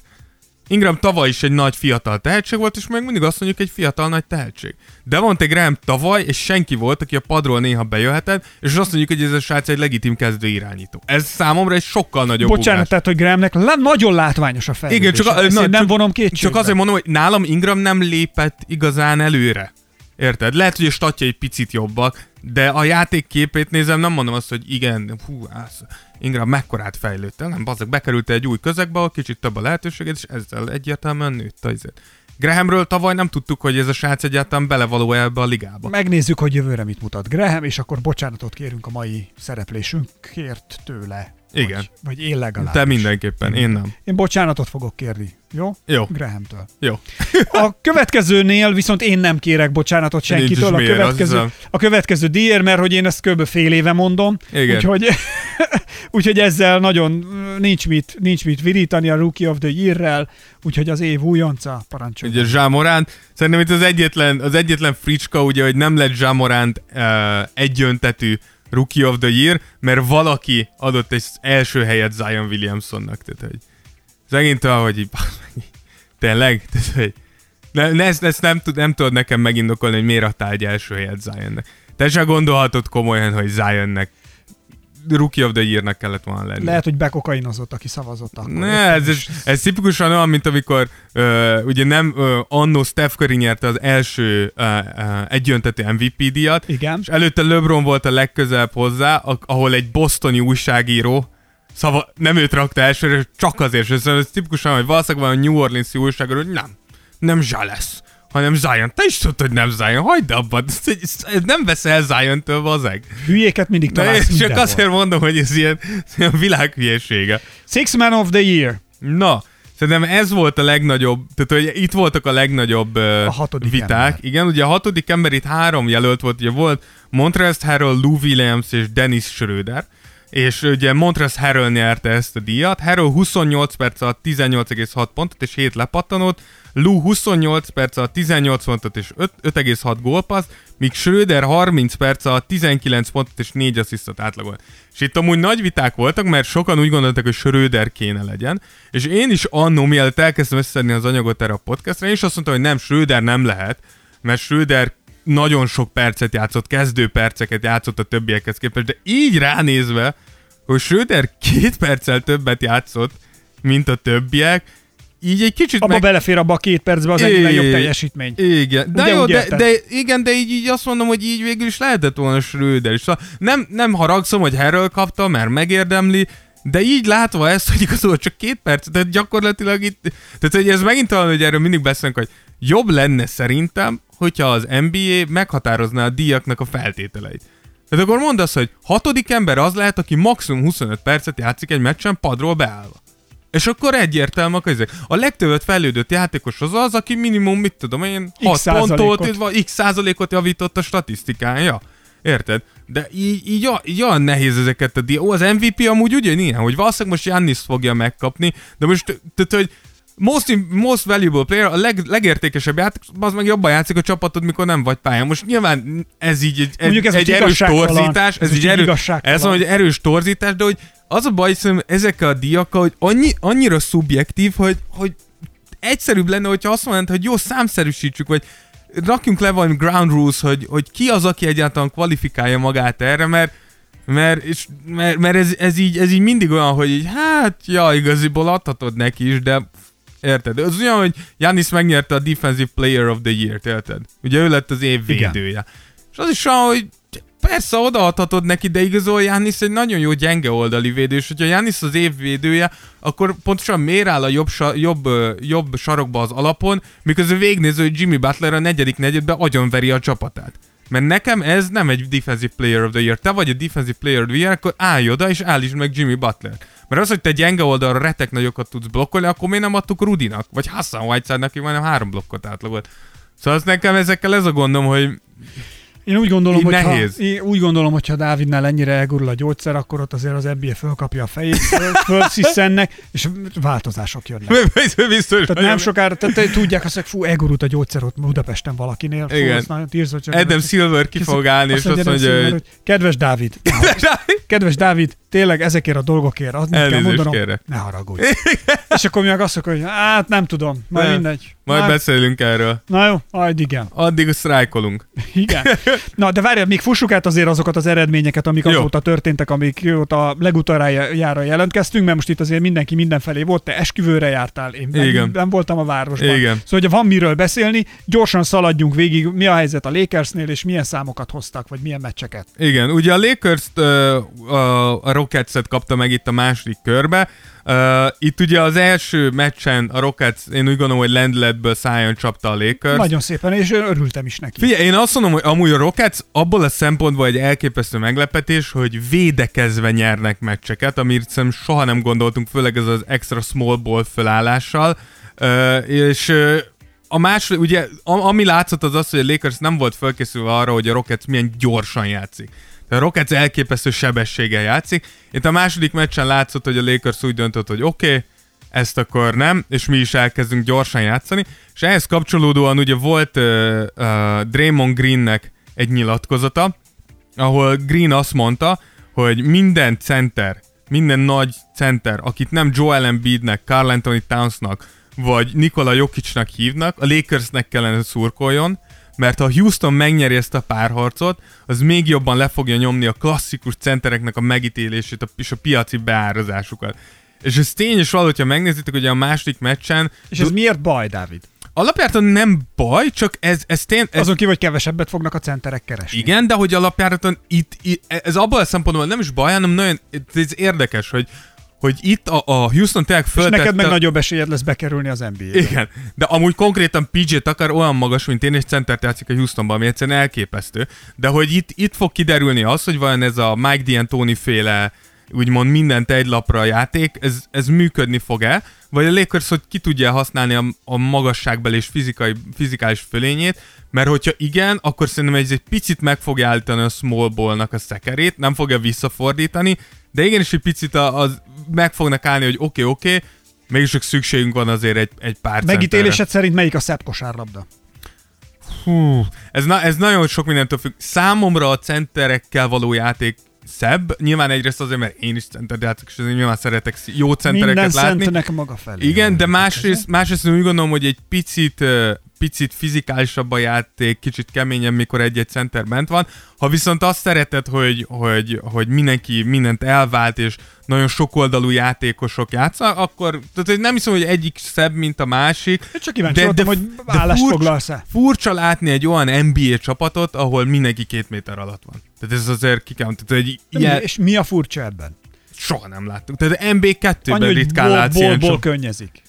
Ingram tavaly is egy nagy fiatal tehetség volt, és még mindig azt mondjuk, egy fiatal nagy tehetség. De van egy Graham tavaly, és senki volt, aki a padról néha bejöhetett, és azt mondjuk, hogy ez a srác egy legitim kezdő irányító. Ez számomra egy sokkal nagyobb Bocsánat, ugrás. tehát, hogy Grahamnek le, nagyon látványos a fejlődés. Igen, csak, a, na, nem csak, vonom kétségbe. Csak azért mondom, hogy nálam Ingram nem lépett igazán előre. Érted? Lehet, hogy a statja egy picit jobbak, de a játék képét nézem, nem mondom azt, hogy igen, hú, az, Ingram mekkorát fejlődte, nem, bazeg, bekerült egy új közegbe, kicsit több a lehetőséget, és ezzel egyértelműen nőtt az izé. Grahamről tavaly nem tudtuk, hogy ez a srác egyáltalán belevaló ebbe a ligába. Megnézzük, hogy jövőre mit mutat Graham, és akkor bocsánatot kérünk a mai szereplésünkért tőle. Igen. Vagy, vagy én legalább. Te mindenképpen, én nem. Én bocsánatot fogok kérni. Jó? Jó. Grahamtől. Jó. <laughs> A következőnél viszont én nem kérek bocsánatot Nincs senkitől. A miért, következő, a következő díjért, mert hogy én ezt kb. fél éve mondom. Igen. Úgyhogy, <laughs> úgyhogy ezzel nagyon nincs mit, nincs mit virítani a Rookie of the Year-rel, úgyhogy az év újonca parancsolja. Ugye Zsámoránt, szerintem itt az egyetlen, az egyetlen fricska, ugye, hogy nem lett Zsámoránt uh, egyöntetű Rookie of the Year, mert valaki adott egy első helyet Zion Williamsonnak. Tehát, hogy szegényt olyan, hogy így, <laughs> tényleg, tehát, hogy ne, ne, ezt, ezt nem, tud, nem tudod nekem megindokolni, hogy miért adtál egy első helyet Zionnek. Te se gondolhatod komolyan, hogy Zionnek Rookie of the Year-nek kellett volna lenni. Lehet, hogy bekokainozott, aki szavazott akkor. Ne, ez, ez, ez tipikusan olyan, mint amikor ö, ugye nem ö, annó Steph Curry nyerte az első ö, ö, egyöntetű MVP díjat, Igen. és előtte LeBron volt a legközelebb hozzá, ahol egy bostoni újságíró szava, nem őt rakta elsőre, csak azért, és ez, ez tipikusan, hogy valószínűleg van a New Orleans újságíró, hogy nem, nem Zsa lesz, hanem Zion. Te is tudod, hogy nem Zion, hagyd abba, ez, nem veszel Zion-től, bazeg. Hülyéket mindig De találsz én csak azért mondom, hogy ez ilyen, ez ilyen világhülyesége. Six Man of the Year. Na, szerintem ez volt a legnagyobb, tehát hogy itt voltak a legnagyobb uh, A hatodik viták. ember. Igen, ugye a hatodik ember itt három jelölt volt, ugye volt Montrezl Harrell, Lou Williams és Dennis Schröder, és ugye Montrezl Harrell nyerte ezt a díjat. Harrell 28 perc alatt 18,6 pontot és 7 lepattanót, Lou 28 perc alatt 18 pontot és 5 5,6 gólpassz, míg Schröder 30 perc alatt 19 pontot és 4 asszisztot átlagolt. És itt amúgy nagy viták voltak, mert sokan úgy gondoltak, hogy Schröder kéne legyen, és én is annó, mielőtt elkezdtem összeszedni az anyagot erre a podcastra, én is azt mondtam, hogy nem, Schröder nem lehet, mert Schröder nagyon sok percet játszott, kezdő perceket játszott a többiekhez képest, de így ránézve, hogy Schröder két perccel többet játszott, mint a többiek, így egy kicsit Abba belefér abba a két percbe az É, legjobb teljesítmény. Igen, de Ugye jó, de, de, igen, de így, így azt mondom, hogy így végül is lehetett volna Schröder is. Szóval nem, nem haragszom, hogy Harrell kapta, mert megérdemli, de így látva ezt, hogy igazából csak két perc, tehát gyakorlatilag itt, tehát hogy ez megint talán, hogy erről mindig beszélünk, hogy jobb lenne szerintem, hogyha az NBA meghatározná a díjaknak a feltételeit. Tehát akkor mondd azt, hogy hatodik ember az lehet, aki maximum 25 percet játszik egy meccsen padról beállva. És akkor egyértelmű a közeg. A legtöbbet fejlődött játékos az az, aki minimum, mit tudom én, 6 X pontot, vagy x százalékot javított a statisztikája. Érted? De így, így, így olyan nehéz ezeket a di- Ó, az MVP amúgy ugyanilyen, hogy valószínűleg most Jannis fogja megkapni, de most, tehát, hogy most, im- most valuable player, a leg, legértékesebb játék, az meg jobban játszik a csapatod, mikor nem vagy pályán. Most nyilván ez így egy, egy, Mondjuk ez egy erős torzítás, Ez ez, így erő, ez van, hogy erős torzítás, de hogy az a baj szerintem ezekkel a díjakkal, hogy annyi, annyira szubjektív, hogy, hogy egyszerűbb lenne, hogyha azt mondanád, hogy jó, számszerűsítsük, vagy rakjunk le valami ground rules, hogy, hogy ki az, aki egyáltalán kvalifikálja magát erre, mert mert, és, mert, mert ez, ez, így, ez így mindig olyan, hogy így, hát, ja, igaziból adhatod neki is, de érted? Az olyan, hogy Janis megnyerte a Defensive Player of the Year-t, érted? Ugye ő lett az év Igen. védője. És az is olyan, hogy persze odaadhatod neki, de igazából Janis egy nagyon jó gyenge oldali védő, és hogyha Janis az év védője, akkor pontosan miért áll a jobb, sa, jobb, jobb sarokba az alapon, miközben végignéző, hogy Jimmy Butler a negyedik negyedben agyonveri a csapatát. Mert nekem ez nem egy Defensive Player of the Year. Te vagy a Defensive Player of the Year, akkor állj oda és állítsd meg Jimmy Butler. Mert az, hogy te gyenge oldalra retek nagyokat tudsz blokkolni, akkor miért nem adtuk Rudinak? Vagy Hassan Whiteside-nak, aki majdnem három blokkot átlagolt. Szóval az nekem ezekkel ez a gondom, hogy Én úgy gondolom, hogy nehéz. én úgy gondolom, hogy ha Dávidnál ennyire elgurul a gyógyszer, akkor ott azért az NBA fölkapja a fejét, föl- fölsziszennek, és változások jönnek. <laughs> biztos Tehát nem sokára, tehát tudják azt, hogy fú, elgurult a gyógyszer ott Budapesten valakinél. Fú, Igen. nagyon tírzol, csak Adam Silver ki fog állni, és azt mondja, hogy... <laughs> Kedves Dávid, kedves Dávid, tényleg ezekért a dolgokért, azt kell mondanom, kérek. ne haragudj. és akkor mi meg azt mondjuk, hogy hát nem tudom, majd Nem. mindegy. Majd hát, beszélünk erről. Na jó, majd igen. Addig sztrájkolunk. Igen. <laughs> Na, de várjál, még fussuk át azért azokat az eredményeket, amik Jó. azóta történtek, amik óta legutoljára jelentkeztünk, mert most itt azért mindenki mindenfelé volt, te esküvőre jártál, én meg Igen. nem voltam a városban. Igen. Szóval, hogyha van miről beszélni, gyorsan szaladjunk végig, mi a helyzet a Lakersnél, és milyen számokat hoztak, vagy milyen meccseket. Igen, ugye a Lakers-t ö, a, a Rockets-et kapta meg itt a második körbe. Uh, itt ugye az első meccsen a Rockets, én úgy gondolom, hogy lendületből szájon csapta a Lakers. Nagyon szépen, és örültem is neki. Figyelj, én azt mondom, hogy amúgy a Rockets abból a szempontból egy elképesztő meglepetés, hogy védekezve nyernek meccseket, amit szerintem soha nem gondoltunk, főleg ez az extra small ball fölállással. Uh, és uh, a második, ugye, ami látszott az az, hogy a Lakers nem volt felkészülve arra, hogy a Rockets milyen gyorsan játszik. A Rockets elképesztő sebességgel játszik. Itt a második meccsen látszott, hogy a Lakers úgy döntött, hogy oké, okay, ezt akkor nem, és mi is elkezdünk gyorsan játszani. És ehhez kapcsolódóan ugye volt uh, uh, Draymond Greennek egy nyilatkozata, ahol Green azt mondta, hogy minden center, minden nagy center, akit nem Joel Embiidnek, Carl Anthony Townsnak, vagy Nikola Jokicnak hívnak, a Lakersnek kellene szurkoljon, mert ha Houston megnyeri ezt a párharcot, az még jobban le fogja nyomni a klasszikus centereknek a megítélését és a piaci beárazásukat. És ez tény és való, hogyha megnézitek, hogy a második meccsen... És ez miért baj, Dávid? Alapjáraton nem baj, csak ez, ez tény... Ez... Azon ki, hogy kevesebbet fognak a centerek keresni. Igen, de hogy alapjáraton itt, itt ez abban a szempontból nem is baj, hanem nagyon ez érdekes, hogy hogy itt a, a Houston tényleg föltette... És neked meg nagyobb esélyed lesz bekerülni az NBA-be. Igen, de amúgy konkrétan PJ Tucker olyan magas, mint én, és center játszik a Houstonban, ami egyszerűen elképesztő. De hogy itt, itt fog kiderülni az, hogy vajon ez a Mike D'Antoni féle úgymond mindent egy lapra a játék, ez, ez működni fog-e, vagy a Lakers, hogy ki tudja használni a, a magasságbeli és fizikai, fizikális fölényét, mert hogyha igen, akkor szerintem ez egy picit meg fogja állítani a small ballnak a szekerét, nem fogja visszafordítani, de igenis egy picit az meg fognak állni, hogy oké, okay, oké, okay, mégis csak szükségünk van azért egy, egy pár Megítélésed centerre. szerint melyik a szebb kosárlabda? Hú, ez, na, ez nagyon sok mindentől függ. Számomra a centerekkel való játék szebb. Nyilván egyrészt azért, mert én is center játszok, és azért nyilván szeretek jó centereket Minden látni. Minden maga felé. Igen, de másrészt, másrészt úgy gondolom, hogy egy picit picit fizikálisabb a játék, kicsit keményebb, mikor egy-egy center bent van. Ha viszont azt szereted, hogy, hogy, hogy mindenki mindent elvált, és nagyon sokoldalú játékosok játszanak, akkor tehát nem hiszem, hogy egyik szebb, mint a másik. Csak kíváncsi de, voltam, de, hogy állást furcsa, foglalsz-e. Furcsa látni egy olyan NBA csapatot, ahol mindenki két méter alatt van. Tehát ez azért ki kell, tehát egy ilyen... És mi a furcsa ebben? Soha nem láttuk. Tehát MB2-ben ritkán látsz ilyen ból, könnyezik.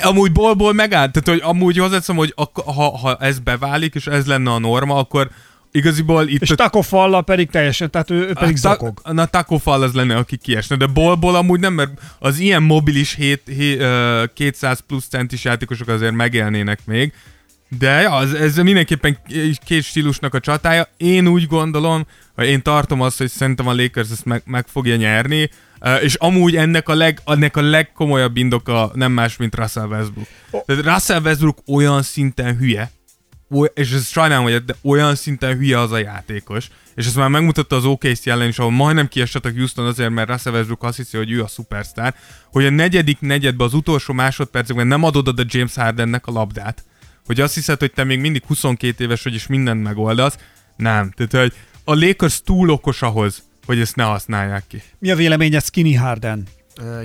Amúgy bolból megállt, tehát hogy amúgy hozzátszom, hogy a, ha, ha ez beválik, és ez lenne a norma, akkor igaziból itt... És a... takofalla pedig teljesen, tehát ő, ő pedig ta, zakog. Na, takofall az lenne, aki kiesne, de bolból amúgy nem, mert az ilyen mobilis 7, 7, 200 plusz centis játékosok azért megélnének még. De ja, ez, ez mindenképpen két stílusnak a csatája. Én úgy gondolom, hogy én tartom azt, hogy szerintem a Lakers ezt meg, meg fogja nyerni. És amúgy ennek a, leg, ennek a legkomolyabb indoka nem más, mint Russell Westbrook. Oh. Tehát Russell Westbrook olyan szinten hülye, és ez sajnálom, hogy de olyan szinten hülye az a játékos, és ezt már megmutatta az OKC ellen is, ahol majdnem kiesett a Houston azért, mert Russell Westbrook azt hiszi, hogy ő a superstar, hogy a negyedik negyedben, az utolsó másodpercekben nem adod oda James Hardennek a labdát, hogy azt hiszed, hogy te még mindig 22 éves vagy, és mindent megoldasz. Nem. Tehát, hogy a Lakers túl okos ahhoz, hogy ezt ne használják ki. Mi a véleményed Skinny Harden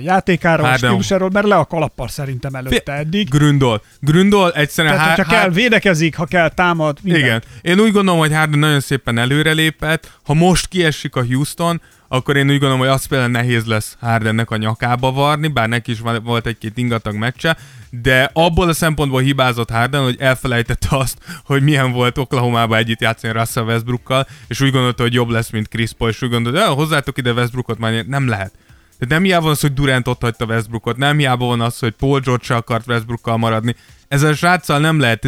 játékáról, Harden. stílusáról, mert le a kalappal szerintem előtte eddig. Gründol. Gründol egyszerűen... Tehát, ha kell, védekezik, ha kell, támad, minden. Igen. Én úgy gondolom, hogy Harden nagyon szépen előrelépett. Ha most kiesik a Houston, akkor én úgy gondolom, hogy az például nehéz lesz Hardennek a nyakába varni, bár neki is volt egy-két ingatag meccse, de abból a szempontból hibázott Harden, hogy elfelejtette azt, hogy milyen volt Oklahoma-ba együtt játszani Russell Westbrookkal, és úgy gondolta, hogy jobb lesz, mint Chris Paul, és úgy gondolta, hogy hozzátok ide Westbrookot, már nem lehet. Tehát nem hiába van az, hogy Durant ott hagyta Westbrookot, nem hiába van az, hogy Paul George se akart Westbrookkal maradni. Ezzel a sráccal nem lehet.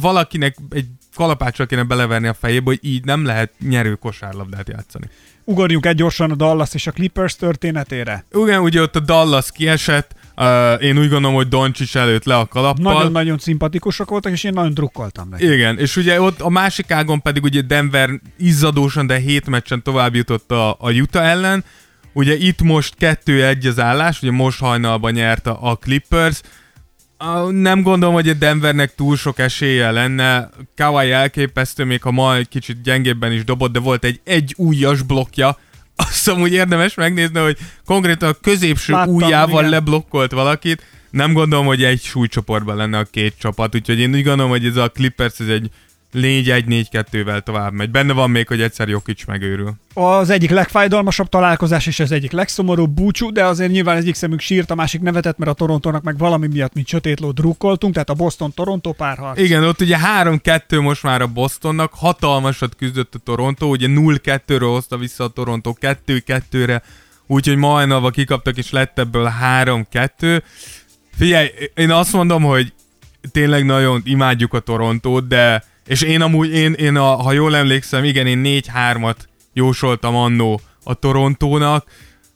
Valakinek egy kalapáccsal kéne beleverni a fejébe, hogy így nem lehet nyerő kosárlabdát játszani. Ugorjunk egy gyorsan a Dallas és a Clippers történetére. Igen, ugye ott a Dallas kiesett, Uh, én úgy gondolom, hogy Doncsics előtt le a kalappal. Nagyon-nagyon szimpatikusak voltak, és én nagyon drukkoltam neki. Igen, és ugye ott a másik ágon pedig ugye Denver izzadósan, de hét meccsen tovább jutott a, a Utah ellen. Ugye itt most 2-1 az állás, ugye most hajnalban nyert a, a Clippers. Nem gondolom, hogy a Denvernek túl sok esélye lenne. Kawai elképesztő, még ha ma egy kicsit gyengébben is dobott, de volt egy egy újas blokja, azt amúgy érdemes megnézni, hogy konkrétan a középső Láttam, ujjával igen. leblokkolt valakit. Nem gondolom, hogy egy súlycsoportban lenne a két csapat, úgyhogy én úgy gondolom, hogy ez a Clippers ez egy 4-1-4-2-vel tovább megy. Benne van még, hogy egyszer Jokic megőrül. Az egyik legfájdalmasabb találkozás és az egyik legszomorúbb búcsú, de azért nyilván egyik szemünk sírt, a másik nevetett, mert a Torontónak meg valami miatt, mint sötétló drukkoltunk, tehát a Boston-Toronto párharc. Igen, ott ugye 3-2 most már a Bostonnak, hatalmasat küzdött a Toronto, ugye 0-2-ről hozta vissza a Toronto 2-2-re, úgyhogy majdnem kikaptak, és lett ebből 3-2. Figyelj, én azt mondom, hogy tényleg nagyon imádjuk a Torontót, de és én amúgy, én, én a, ha jól emlékszem, igen, én 4-3-at jósoltam annó a Torontónak,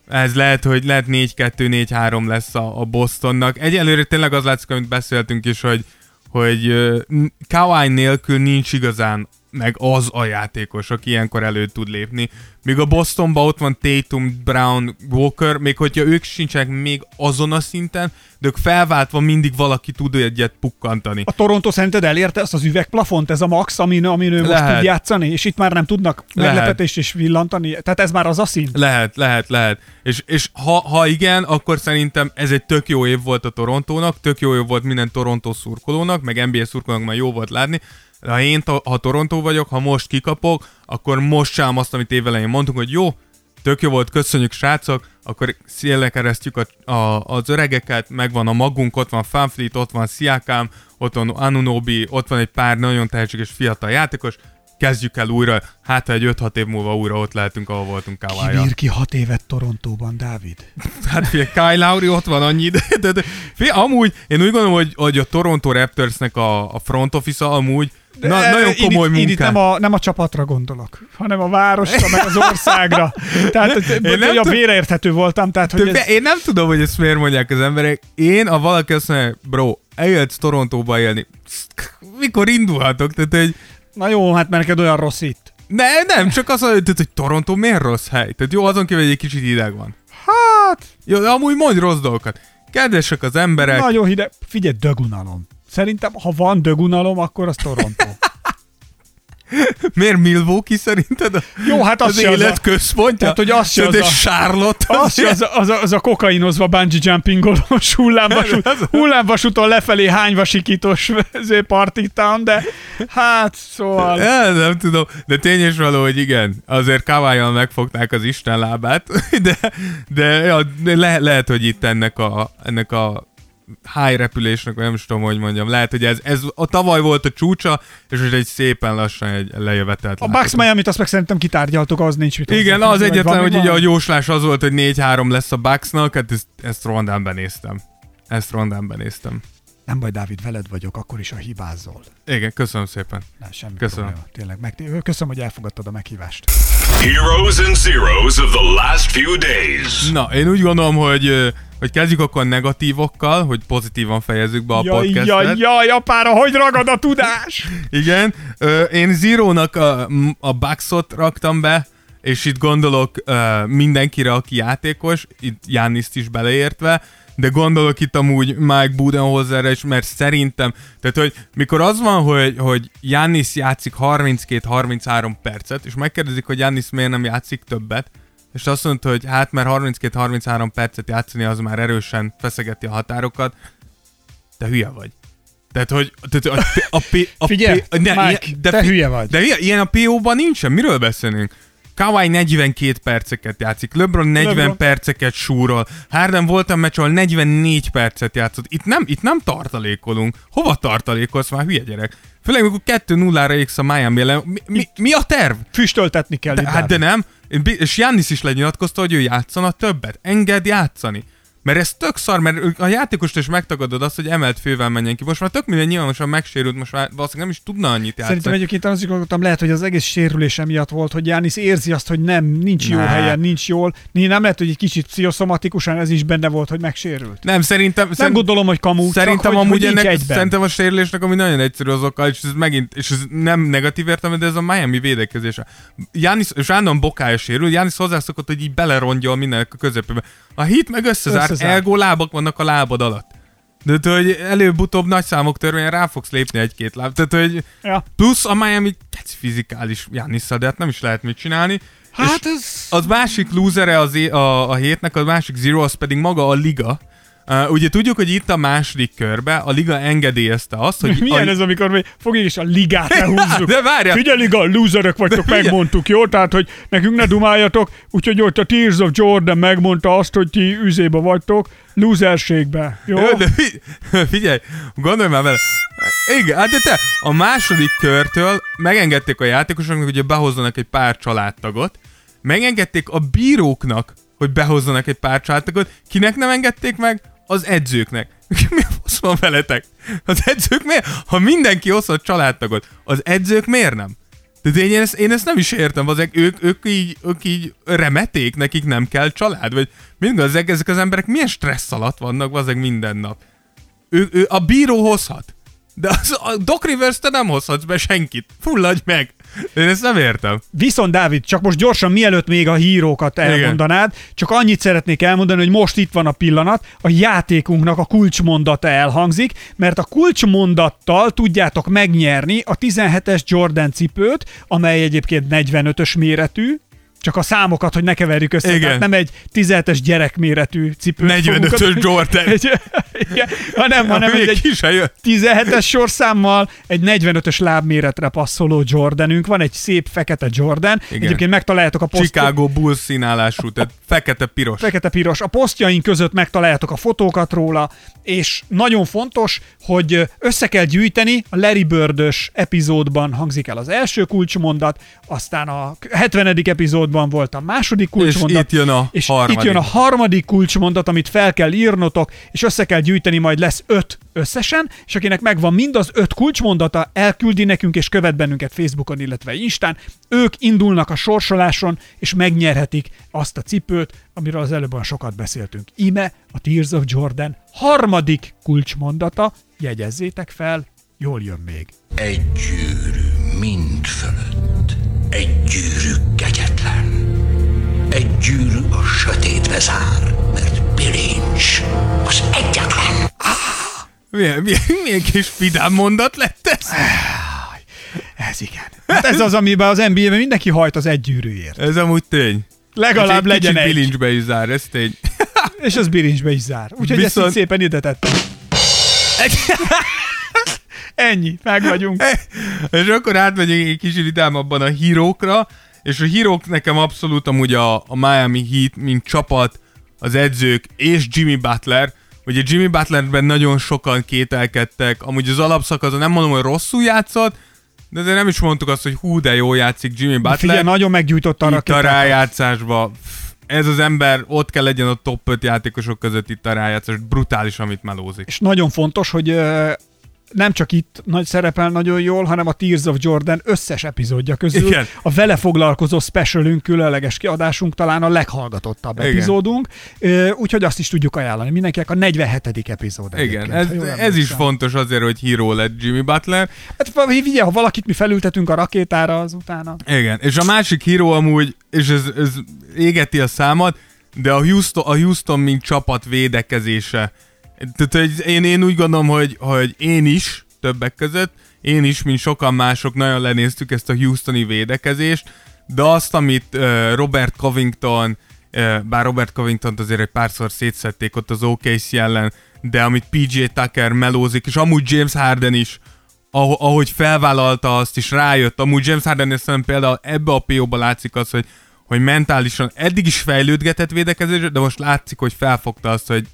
ez lehet, hogy lehet 4-2-4-3 lesz a, a Bostonnak. Egyelőre tényleg az látszik, amit beszéltünk is, hogy, hogy uh, Kawhi nélkül nincs igazán meg az a játékos, aki ilyenkor elő tud lépni. Míg a Bostonban ott van Tatum, Brown, Walker, még hogyha ők sincsenek még azon a szinten, de ők felváltva mindig valaki tud egyet pukkantani. A Toronto szerinted elérte ezt az üvegplafont, ez a max, amin, amin ő most Lehet. tud játszani, és itt már nem tudnak Lehet. meglepetést is villantani? Tehát ez már az a szint? Lehet, lehet, lehet. És, és ha, ha igen, akkor szerintem ez egy tök jó év volt a Torontónak, tök jó év volt minden Toronto szurkolónak, meg NBA szurkolónak már jó volt látni. Ha én, ha Toronto vagyok, ha most kikapok, akkor most sem azt, amit évelején mondtunk, hogy jó, tök jó volt, köszönjük srácok, akkor szélle keresztjük a, a, az öregeket, megvan a magunk, ott van Fanfleet, ott van Siakam, ott van Anunobi, ott van egy pár nagyon tehetséges fiatal játékos, kezdjük el újra, hát ha egy 5-6 év múlva újra ott lehetünk, ahol voltunk kawhi Kibír ki hat évet Torontóban, Dávid? <laughs> Hát figyelj, Kyle Lowry ott van annyi, de, de, de figyelj, amúgy én úgy gondolom, hogy, hogy a Toronto Raptorsnek a, a front office amúgy na, De, nagyon komoly itt, én itt nem, a, nem a csapatra gondolok, hanem a városra, meg az országra. <laughs> Tehát Én nem a félreérthető voltam, tehát hogy ez, Én nem tudom, hogy ezt miért mondják az emberek. Én, ha valaki azt mondja, bro, eljöhetsz Torontóba élni, mikor indulhatok? Tehát, hogy na jó, hát mert neked olyan rossz itt. ne, nem, csak az, hogy, tehát, hogy Toronto miért rossz hely? Tehát jó, azon kívül, hogy egy kicsit hideg van. Hát, Jó, de amúgy mondj rossz dolgokat. Kedvesek az emberek. nagyon hideg. Figyelj, dögunalom. Szerintem, ha van dögunalom, akkor az Toronto. <laughs> Miért Milwaukee szerinted? Jó, hát az az se az élet a- központja? Tehát, hogy az se Szerinted az a- Charlotte? Az, se az, a- az, a, az a kokainozva bungee jumpingolós hullámvasút, <laughs> hullámvasúton lefelé hányvasikítós party town, de hát szóval... Ja, <laughs> nem tudom, de tény és való, hogy igen, azért kavályal megfogták az Isten lábát, de, de, ja, le, lehet, hogy itt ennek a, ennek a high repülésnek, vagy nem is tudom, hogy mondjam, lehet, hogy ez, ez a tavaly volt a csúcsa, és most egy szépen lassan egy lejövetelt A Bucks Miami-t azt meg szerintem kitárgyaltuk, az nincs mit Igen, az vagy egyetlen, hogy ugye a jóslás az volt, hogy 4-3 lesz a Bucksnak, hát ezt, ezt rondán benéztem. Ezt rondán benéztem. Nem baj, Dávid, veled vagyok, akkor is a hibázol. Igen, köszönöm szépen. Nem, semmi Köszönöm. probléma. Tényleg, meg, köszönöm, hogy elfogadtad a meghívást. Heroes and zeros of the last few days. Na, én úgy gondolom, hogy, hogy kezdjük akkor negatívokkal, hogy pozitívan fejezzük be a jaj, podcastet. jaj, jaj, apára, hogy ragad a tudás? Igen, ö, én Zero-nak a, a Bucksot raktam be, és itt gondolok ö, mindenkire, aki játékos, itt Jániszt is beleértve, de gondolok itt amúgy Mike Budenholzerre is, mert szerintem, tehát hogy mikor az van, hogy, hogy Jánisz játszik 32-33 percet, és megkérdezik, hogy Jánisz miért nem játszik többet, és azt mondta, hogy hát mert 32-33 percet játszani az már erősen feszegeti a határokat, te hülye vagy. Tehát, hogy tehát a, a, a, a, Figyelj, a, Mike, te hülye vagy. De ilyen, ilyen a PO-ban nincsen, miről beszélünk? Kawhi 42 perceket játszik, LeBron 40 LeBron. perceket súrol, Harden volt a meccs, ahol 44 percet játszott. Itt nem, itt nem tartalékolunk. Hova tartalékolsz már, hülye gyerek? Főleg, amikor 2-0-ra égsz a Miami ellen. Mi, mi, mi a terv? Füstöltetni kell De, hát de nem. És Jannis is lenyilatkozta, hogy ő játszana többet. Engedd játszani. Mert ez tök szar, mert a játékost is megtagadod azt, hogy emelt fővel menjen ki. Most már tök minden nyilvánosan megsérült, most már valószínűleg nem is tudna annyit játszani. Szerintem egyébként az is gondoltam, lehet, hogy az egész sérülése miatt volt, hogy Jánisz érzi azt, hogy nem, nincs jó Ne. helyen, nincs jól. Nem lehet, hogy egy kicsit pszichoszomatikusan ez is benne volt, hogy megsérült. Nem, szerintem... Nem szerint- gondolom, hogy kamu, Szerintem csak amúgy hogy ennek, egyben. szerintem a sérülésnek, ami nagyon egyszerű az oka, és ez megint, és ez nem negatív értelme, de ez a Miami védekezése. Jánisz, és állandóan bokája sérül, Jánisz hozzászokott, hogy így belerongyol mindenek a közepébe. A hit meg összezár, Összezár. elgó lábak vannak a lábad alatt. De tehát, hogy előbb-utóbb nagy számok törvényen rá fogsz lépni egy-két láb. Tehát, hogy Ja. plusz a Miami keci fizikális Jánisszal, de hát nem is lehet mit csinálni. Hát és ez... az másik losere az é- a, a hétnek, a másik zero, az pedig maga a liga, Uh, ugye tudjuk, hogy itt a második körbe a liga engedélyezte azt, hogy... Milyen a, ez, amikor még fogjuk is a ligát lehúzzuk. De várjál! Figyelj, liga, lúzerek vagytok, figyelj! megmondtuk, jó? Tehát, hogy nekünk ne dumáljatok, úgyhogy ott a Tears of Jordan megmondta azt, hogy ti üzébe vagytok, lúzerségbe, jó? De fi- <laughs> figyelj, gondolj már vele. Igen, hát de te a második körtől megengedték a játékosoknak, hogy behozzanak egy pár családtagot, megengedték a bíróknak, hogy behozzanak egy pár családtagot, kinek nem engedték meg? Az edzőknek. <laughs> Mi fasz van veletek? Az edzők miért? Ha mindenki hozhat családtagot, az edzők miért nem? Tehát én ezt, én ezt nem is értem, azek, ők, ők, így, ők így remeték, nekik nem kell család, vagy mind ezek, ezek az emberek milyen stressz alatt vannak, azek minden nap. Ő, ő, a bíró hozhat, de az, a Doc Rivers te nem hozhatsz be senkit. Fulladj meg! Én ezt nem értem. Viszont Dávid, csak most gyorsan, mielőtt még a hírókat elmondanád, csak annyit szeretnék elmondani, hogy most itt van a pillanat, a játékunknak a kulcsmondata elhangzik, mert a kulcsmondattal tudjátok megnyerni a 17-es Jordan cipőt, amely egyébként 45-ös méretű, csak a számokat, hogy ne keverjük össze. Igen. Tehát nem egy 17-es gyerekméretű cipő. 45-ös Jordan. Egy, <laughs> igen, hanem, hanem egy, egy ki se jött. 17-es sorszámmal egy 45-ös lábméretre passzoló Jordanünk van, egy szép fekete Jordan. Igen. Egyébként megtaláljátok a poszt... Chicago Bulls színálású, tehát fekete-piros. Fekete-piros. A posztjaink között megtaláljátok a fotókat róla, és nagyon fontos, hogy össze kell gyűjteni, a Larry Bird-ös epizódban hangzik el az első kulcsmondat, aztán a 70. epizódban volt a második kulcsmondat. itt jön a és harmadik. itt jön a harmadik kulcsmondat, amit fel kell írnotok, és össze kell gyűjteni, majd lesz öt összesen, és akinek megvan mind az öt kulcsmondata, elküldi nekünk és követ bennünket Facebookon, illetve Instán. Ők indulnak a sorsoláson, és megnyerhetik azt a cipőt, amiről az előbb olyan sokat beszéltünk. Ime a Tears of Jordan harmadik kulcsmondata, jegyezzétek fel, jól jön még. Egy gyűrű mind fölött, egy gyűrű kegyetlen. Gyűrű a sötétbe zár, mert bilincs az egyetlen. Milyen, milyen, milyen kis vidám mondat lett ez? Ez igen. Hát ez az, amiben az NBA-ben mindenki hajt az egy gyűrűért. Ez amúgy tény. Legalább egy legyen egy. bilincsbe is zár, ez tény. <laughs> És az bilincsbe is zár. Úgyhogy ezt Viszont- így szépen ide tettem. <laughs> Ennyi, meg vagyunk. És akkor átmegyünk egy kicsit vidámabban a hírókra, és a hírók nekem abszolút amúgy a, a Miami Heat, mint csapat, az edzők és Jimmy Butler. Ugye Jimmy Butlerben nagyon sokan kételkedtek, amúgy az alapszakaszon nem mondom, hogy rosszul játszott, de azért nem is mondtuk azt, hogy hú, de jól játszik Jimmy Butler. Figyelj, nagyon meggyújtotta a itt a rájátszásba. Ez az ember ott kell legyen a top 5 játékosok között itt a rájátszás. Brutális, amit melózik. És nagyon fontos, hogy nem csak itt nagy szerepel nagyon jól, hanem a Tears of Jordan összes epizódja közül. Igen. A vele foglalkozó specialünk, különleges kiadásunk talán a leghallgatottabb Igen. epizódunk, úgyhogy azt is tudjuk ajánlani mindenkinek. A 47. epizód Igen, ez, ez is fontos azért, hogy híró lett Jimmy Butler. Hát figyelj, ha valakit mi felültetünk a rakétára, az utána. Igen, és a másik híró amúgy, és ez, ez égeti a számat, de a Houston, a Houston mint csapat védekezése. Tehát én, én úgy gondolom, hogy, hogy én is, többek között, én is, mint sokan mások nagyon lenéztük ezt a Houstoni védekezést, de azt, amit Robert Covington, bár Robert covington azért egy párszor szétszették ott az OKC ellen, de amit PJ Tucker melózik, és amúgy James Harden is, ahogy, felvállalta azt is rájött, amúgy James Harden szerintem például ebbe a PO-ba látszik az, hogy, hogy mentálisan eddig is fejlődgetett védekezésre, de most látszik, hogy felfogta azt, hogy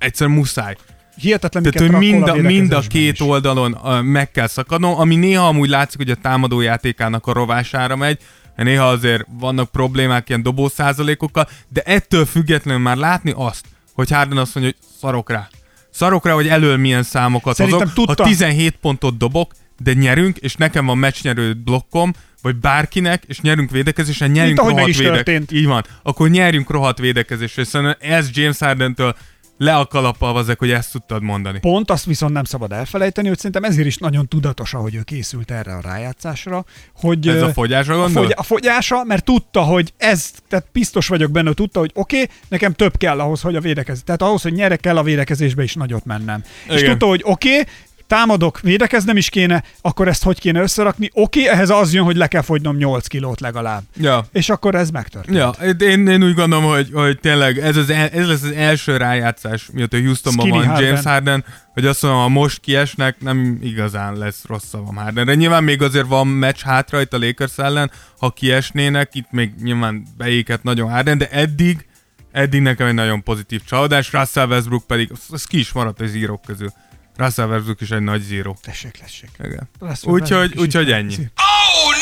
egyszerűen muszáj. Hihetetlen, Tehát, hogy mind rakkol a, mind a két is. oldalon uh, meg kell szakadnom, ami néha amúgy látszik, hogy a támadó játékának a rovására megy, néha azért vannak problémák ilyen dobó százalékokkal, de ettől függetlenül már látni azt, hogy Harden azt mondja, hogy szarok rá. Szarok rá, hogy elől milyen számokat Szerintem hozok. tudta. Ha 17 pontot dobok, de nyerünk, és nekem van meccsnyerő blokkom, vagy bárkinek, és nyerünk védekezésen, nyerünk meg rohadt történt. Így van. Akkor nyerjünk rohadt védekezésre. Szerintem ez James Hardentől le a kalappal ezek, hogy ezt tudtad mondani. Pont azt viszont nem szabad elfelejteni, hogy szerintem ezért is nagyon tudatos, ahogy ő készült erre a rájátszásra, hogy Ez a fogyásra a, gondol? fogy, a fogyása, mert tudta, hogy ez, tehát biztos vagyok benne, tudta, hogy oké, okay, nekem több kell ahhoz, hogy a védekezés. Tehát ahhoz, hogy nyerek kell a védekezésbe is nagyot mennem. És Igen. tudta, hogy oké, okay, támadok, védekeznem is kéne, akkor ezt hogy kéne összerakni? Oké, ehhez az jön, hogy le kell fogynom 8 kilót legalább. Ja. És akkor ez megtörtént. Ja, én, én úgy gondolom, hogy, hogy tényleg ez, az el, ez lesz az első rájátszás, miatt a Houstonban Skinny van Harden. James Harden, hogy azt mondom, ha most kiesnek, nem igazán lesz rossz szavam Hardenre. Nyilván még azért van meccs hátra itt a Lakers ellen, ha kiesnének, itt még nyilván beéket nagyon Harden, de eddig, eddig nekem egy nagyon pozitív csalódás, Russell Westbrook pedig, az, az ki is maradt az írók közül. Russell Westbrook is egy nagy zíró. Tessék, tessék. Igen. Úgyhogy, itt ennyi. Oh no!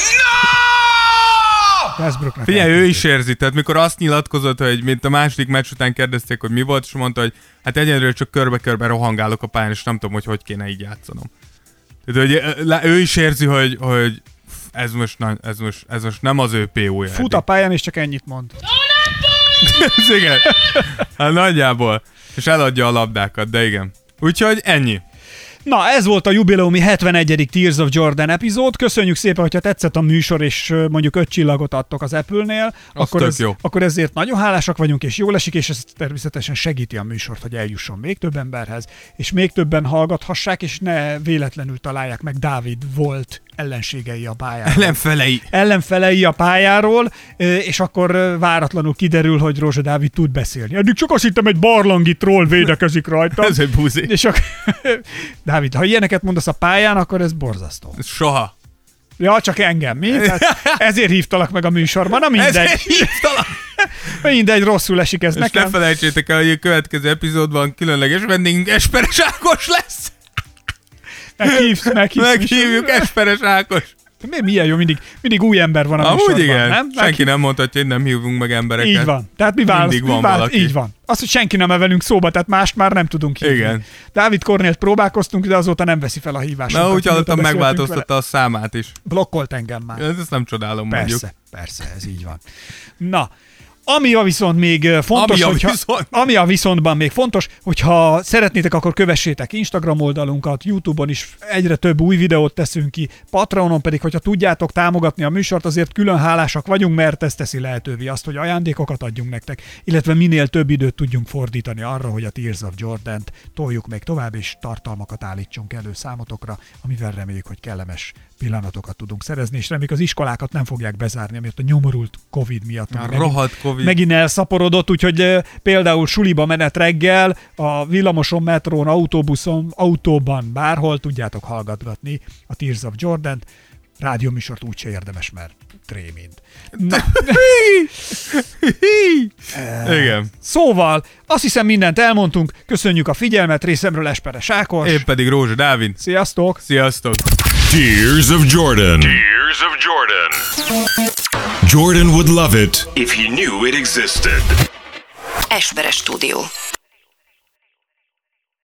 Westbrooknak Figyelj, ő is érzi, tehát mikor azt nyilatkozott, hogy mint a második meccs után kérdezték, hogy mi volt, és mondta, hogy hát egyelőre csak körbe-körbe rohangálok a pályán, és nem tudom, hogy hogy kéne így játszanom. Tehát, hogy ő is érzi, hogy, hogy ez most, na- ez most, ez most nem az ő PO-ja. Fut a pályán, és csak ennyit mond. <laughs> igen. Hát nagyjából. És eladja a labdákat, de igen. Úgyhogy ennyi. Na, ez volt a jubileumi 71. Tears of Jordan epizód. Köszönjük szépen, hogyha tetszett a műsor, és mondjuk öt csillagot adtok az Apple-nél. Akkor, ez, jó. akkor ezért nagyon hálásak vagyunk, és jól esik, és ez természetesen segíti a műsort, hogy eljusson még több emberhez, és még többen hallgathassák, és ne véletlenül találják meg Dávid volt ellenségei a pályán. Ellenfelei. ellenfelei a pályáról, és akkor váratlanul kiderül, hogy Rózsa Dávid tud beszélni. Eddig csak azt hittem, egy barlangi troll védekezik rajta. Ez egy buzi. És akkor, <laughs> Dávid, ha ilyeneket mondasz a pályán, akkor ez borzasztó. Soha. Ja, csak engem, mi? Tehát ezért hívtalak meg a műsorban, na mindegy. Ezért hívtalak. <laughs> Mindegy, rosszul esik ez És nekem. ne felejtsétek el, hogy a következő epizódban különleges vendégünk Esperes Ákos lesz. Meghívsz, meghívsz. Meghívjuk Esperes Ákos. Mi, milyen jó, mindig, mindig új ember van a Amúgy igen, nem? senki nem mondhatja, hogy nem hívunk meg embereket. Így van. Tehát mi választ, Mindig mi van valaki. Így van. Azt, hogy senki nem velünk szóba, tehát mást már nem tudunk hívni. Igen. Dávid Kornélt próbálkoztunk, de azóta nem veszi fel a hívásunkat. Na, úgy hallottam, megváltoztatta a számát is. vele. Blokkolt engem már. Ez ezt nem csodálom, Persze, mondjuk. persze, ez így van. Na, ami a viszont még fontos, Ami a hogyha, viszont. ami a viszontban még fontos, hogyha szeretnétek, akkor kövessétek Instagram oldalunkat, Youtube-on is egyre több új videót teszünk ki, Patreonon pedig, hogyha tudjátok támogatni a műsort, azért külön hálásak vagyunk, mert ez teszi lehetővé azt, hogy ajándékokat adjunk nektek, illetve minél több időt tudjunk fordítani arra, hogy a Tears of Jordan-t toljuk még tovább, és tartalmakat állítsunk elő számotokra, amivel reméljük, hogy kellemes pillanatokat tudunk szerezni, és reméljük az iskolákat nem fogják bezárni, amiatt a nyomorult Covid miatt. A megint- rohadt Covid. megint elszaporodott, úgyhogy például suliba menet reggel, a villamoson, metrón, autóbuszon, autóban, bárhol tudjátok hallgatgatni a Tears of Jordan-t. Rádióműsort úgyse érdemes, mert trémint. <laughs> Igen. szóval, azt hiszem mindent elmondtunk, köszönjük a figyelmet, részemről Esperes Ákos. Én pedig Rózsa Dávid. Sziasztok! Sziasztok! Tears of Jordan. Tears of Jordan. Jordan would love it If he knew it existed. Esperes stúdió.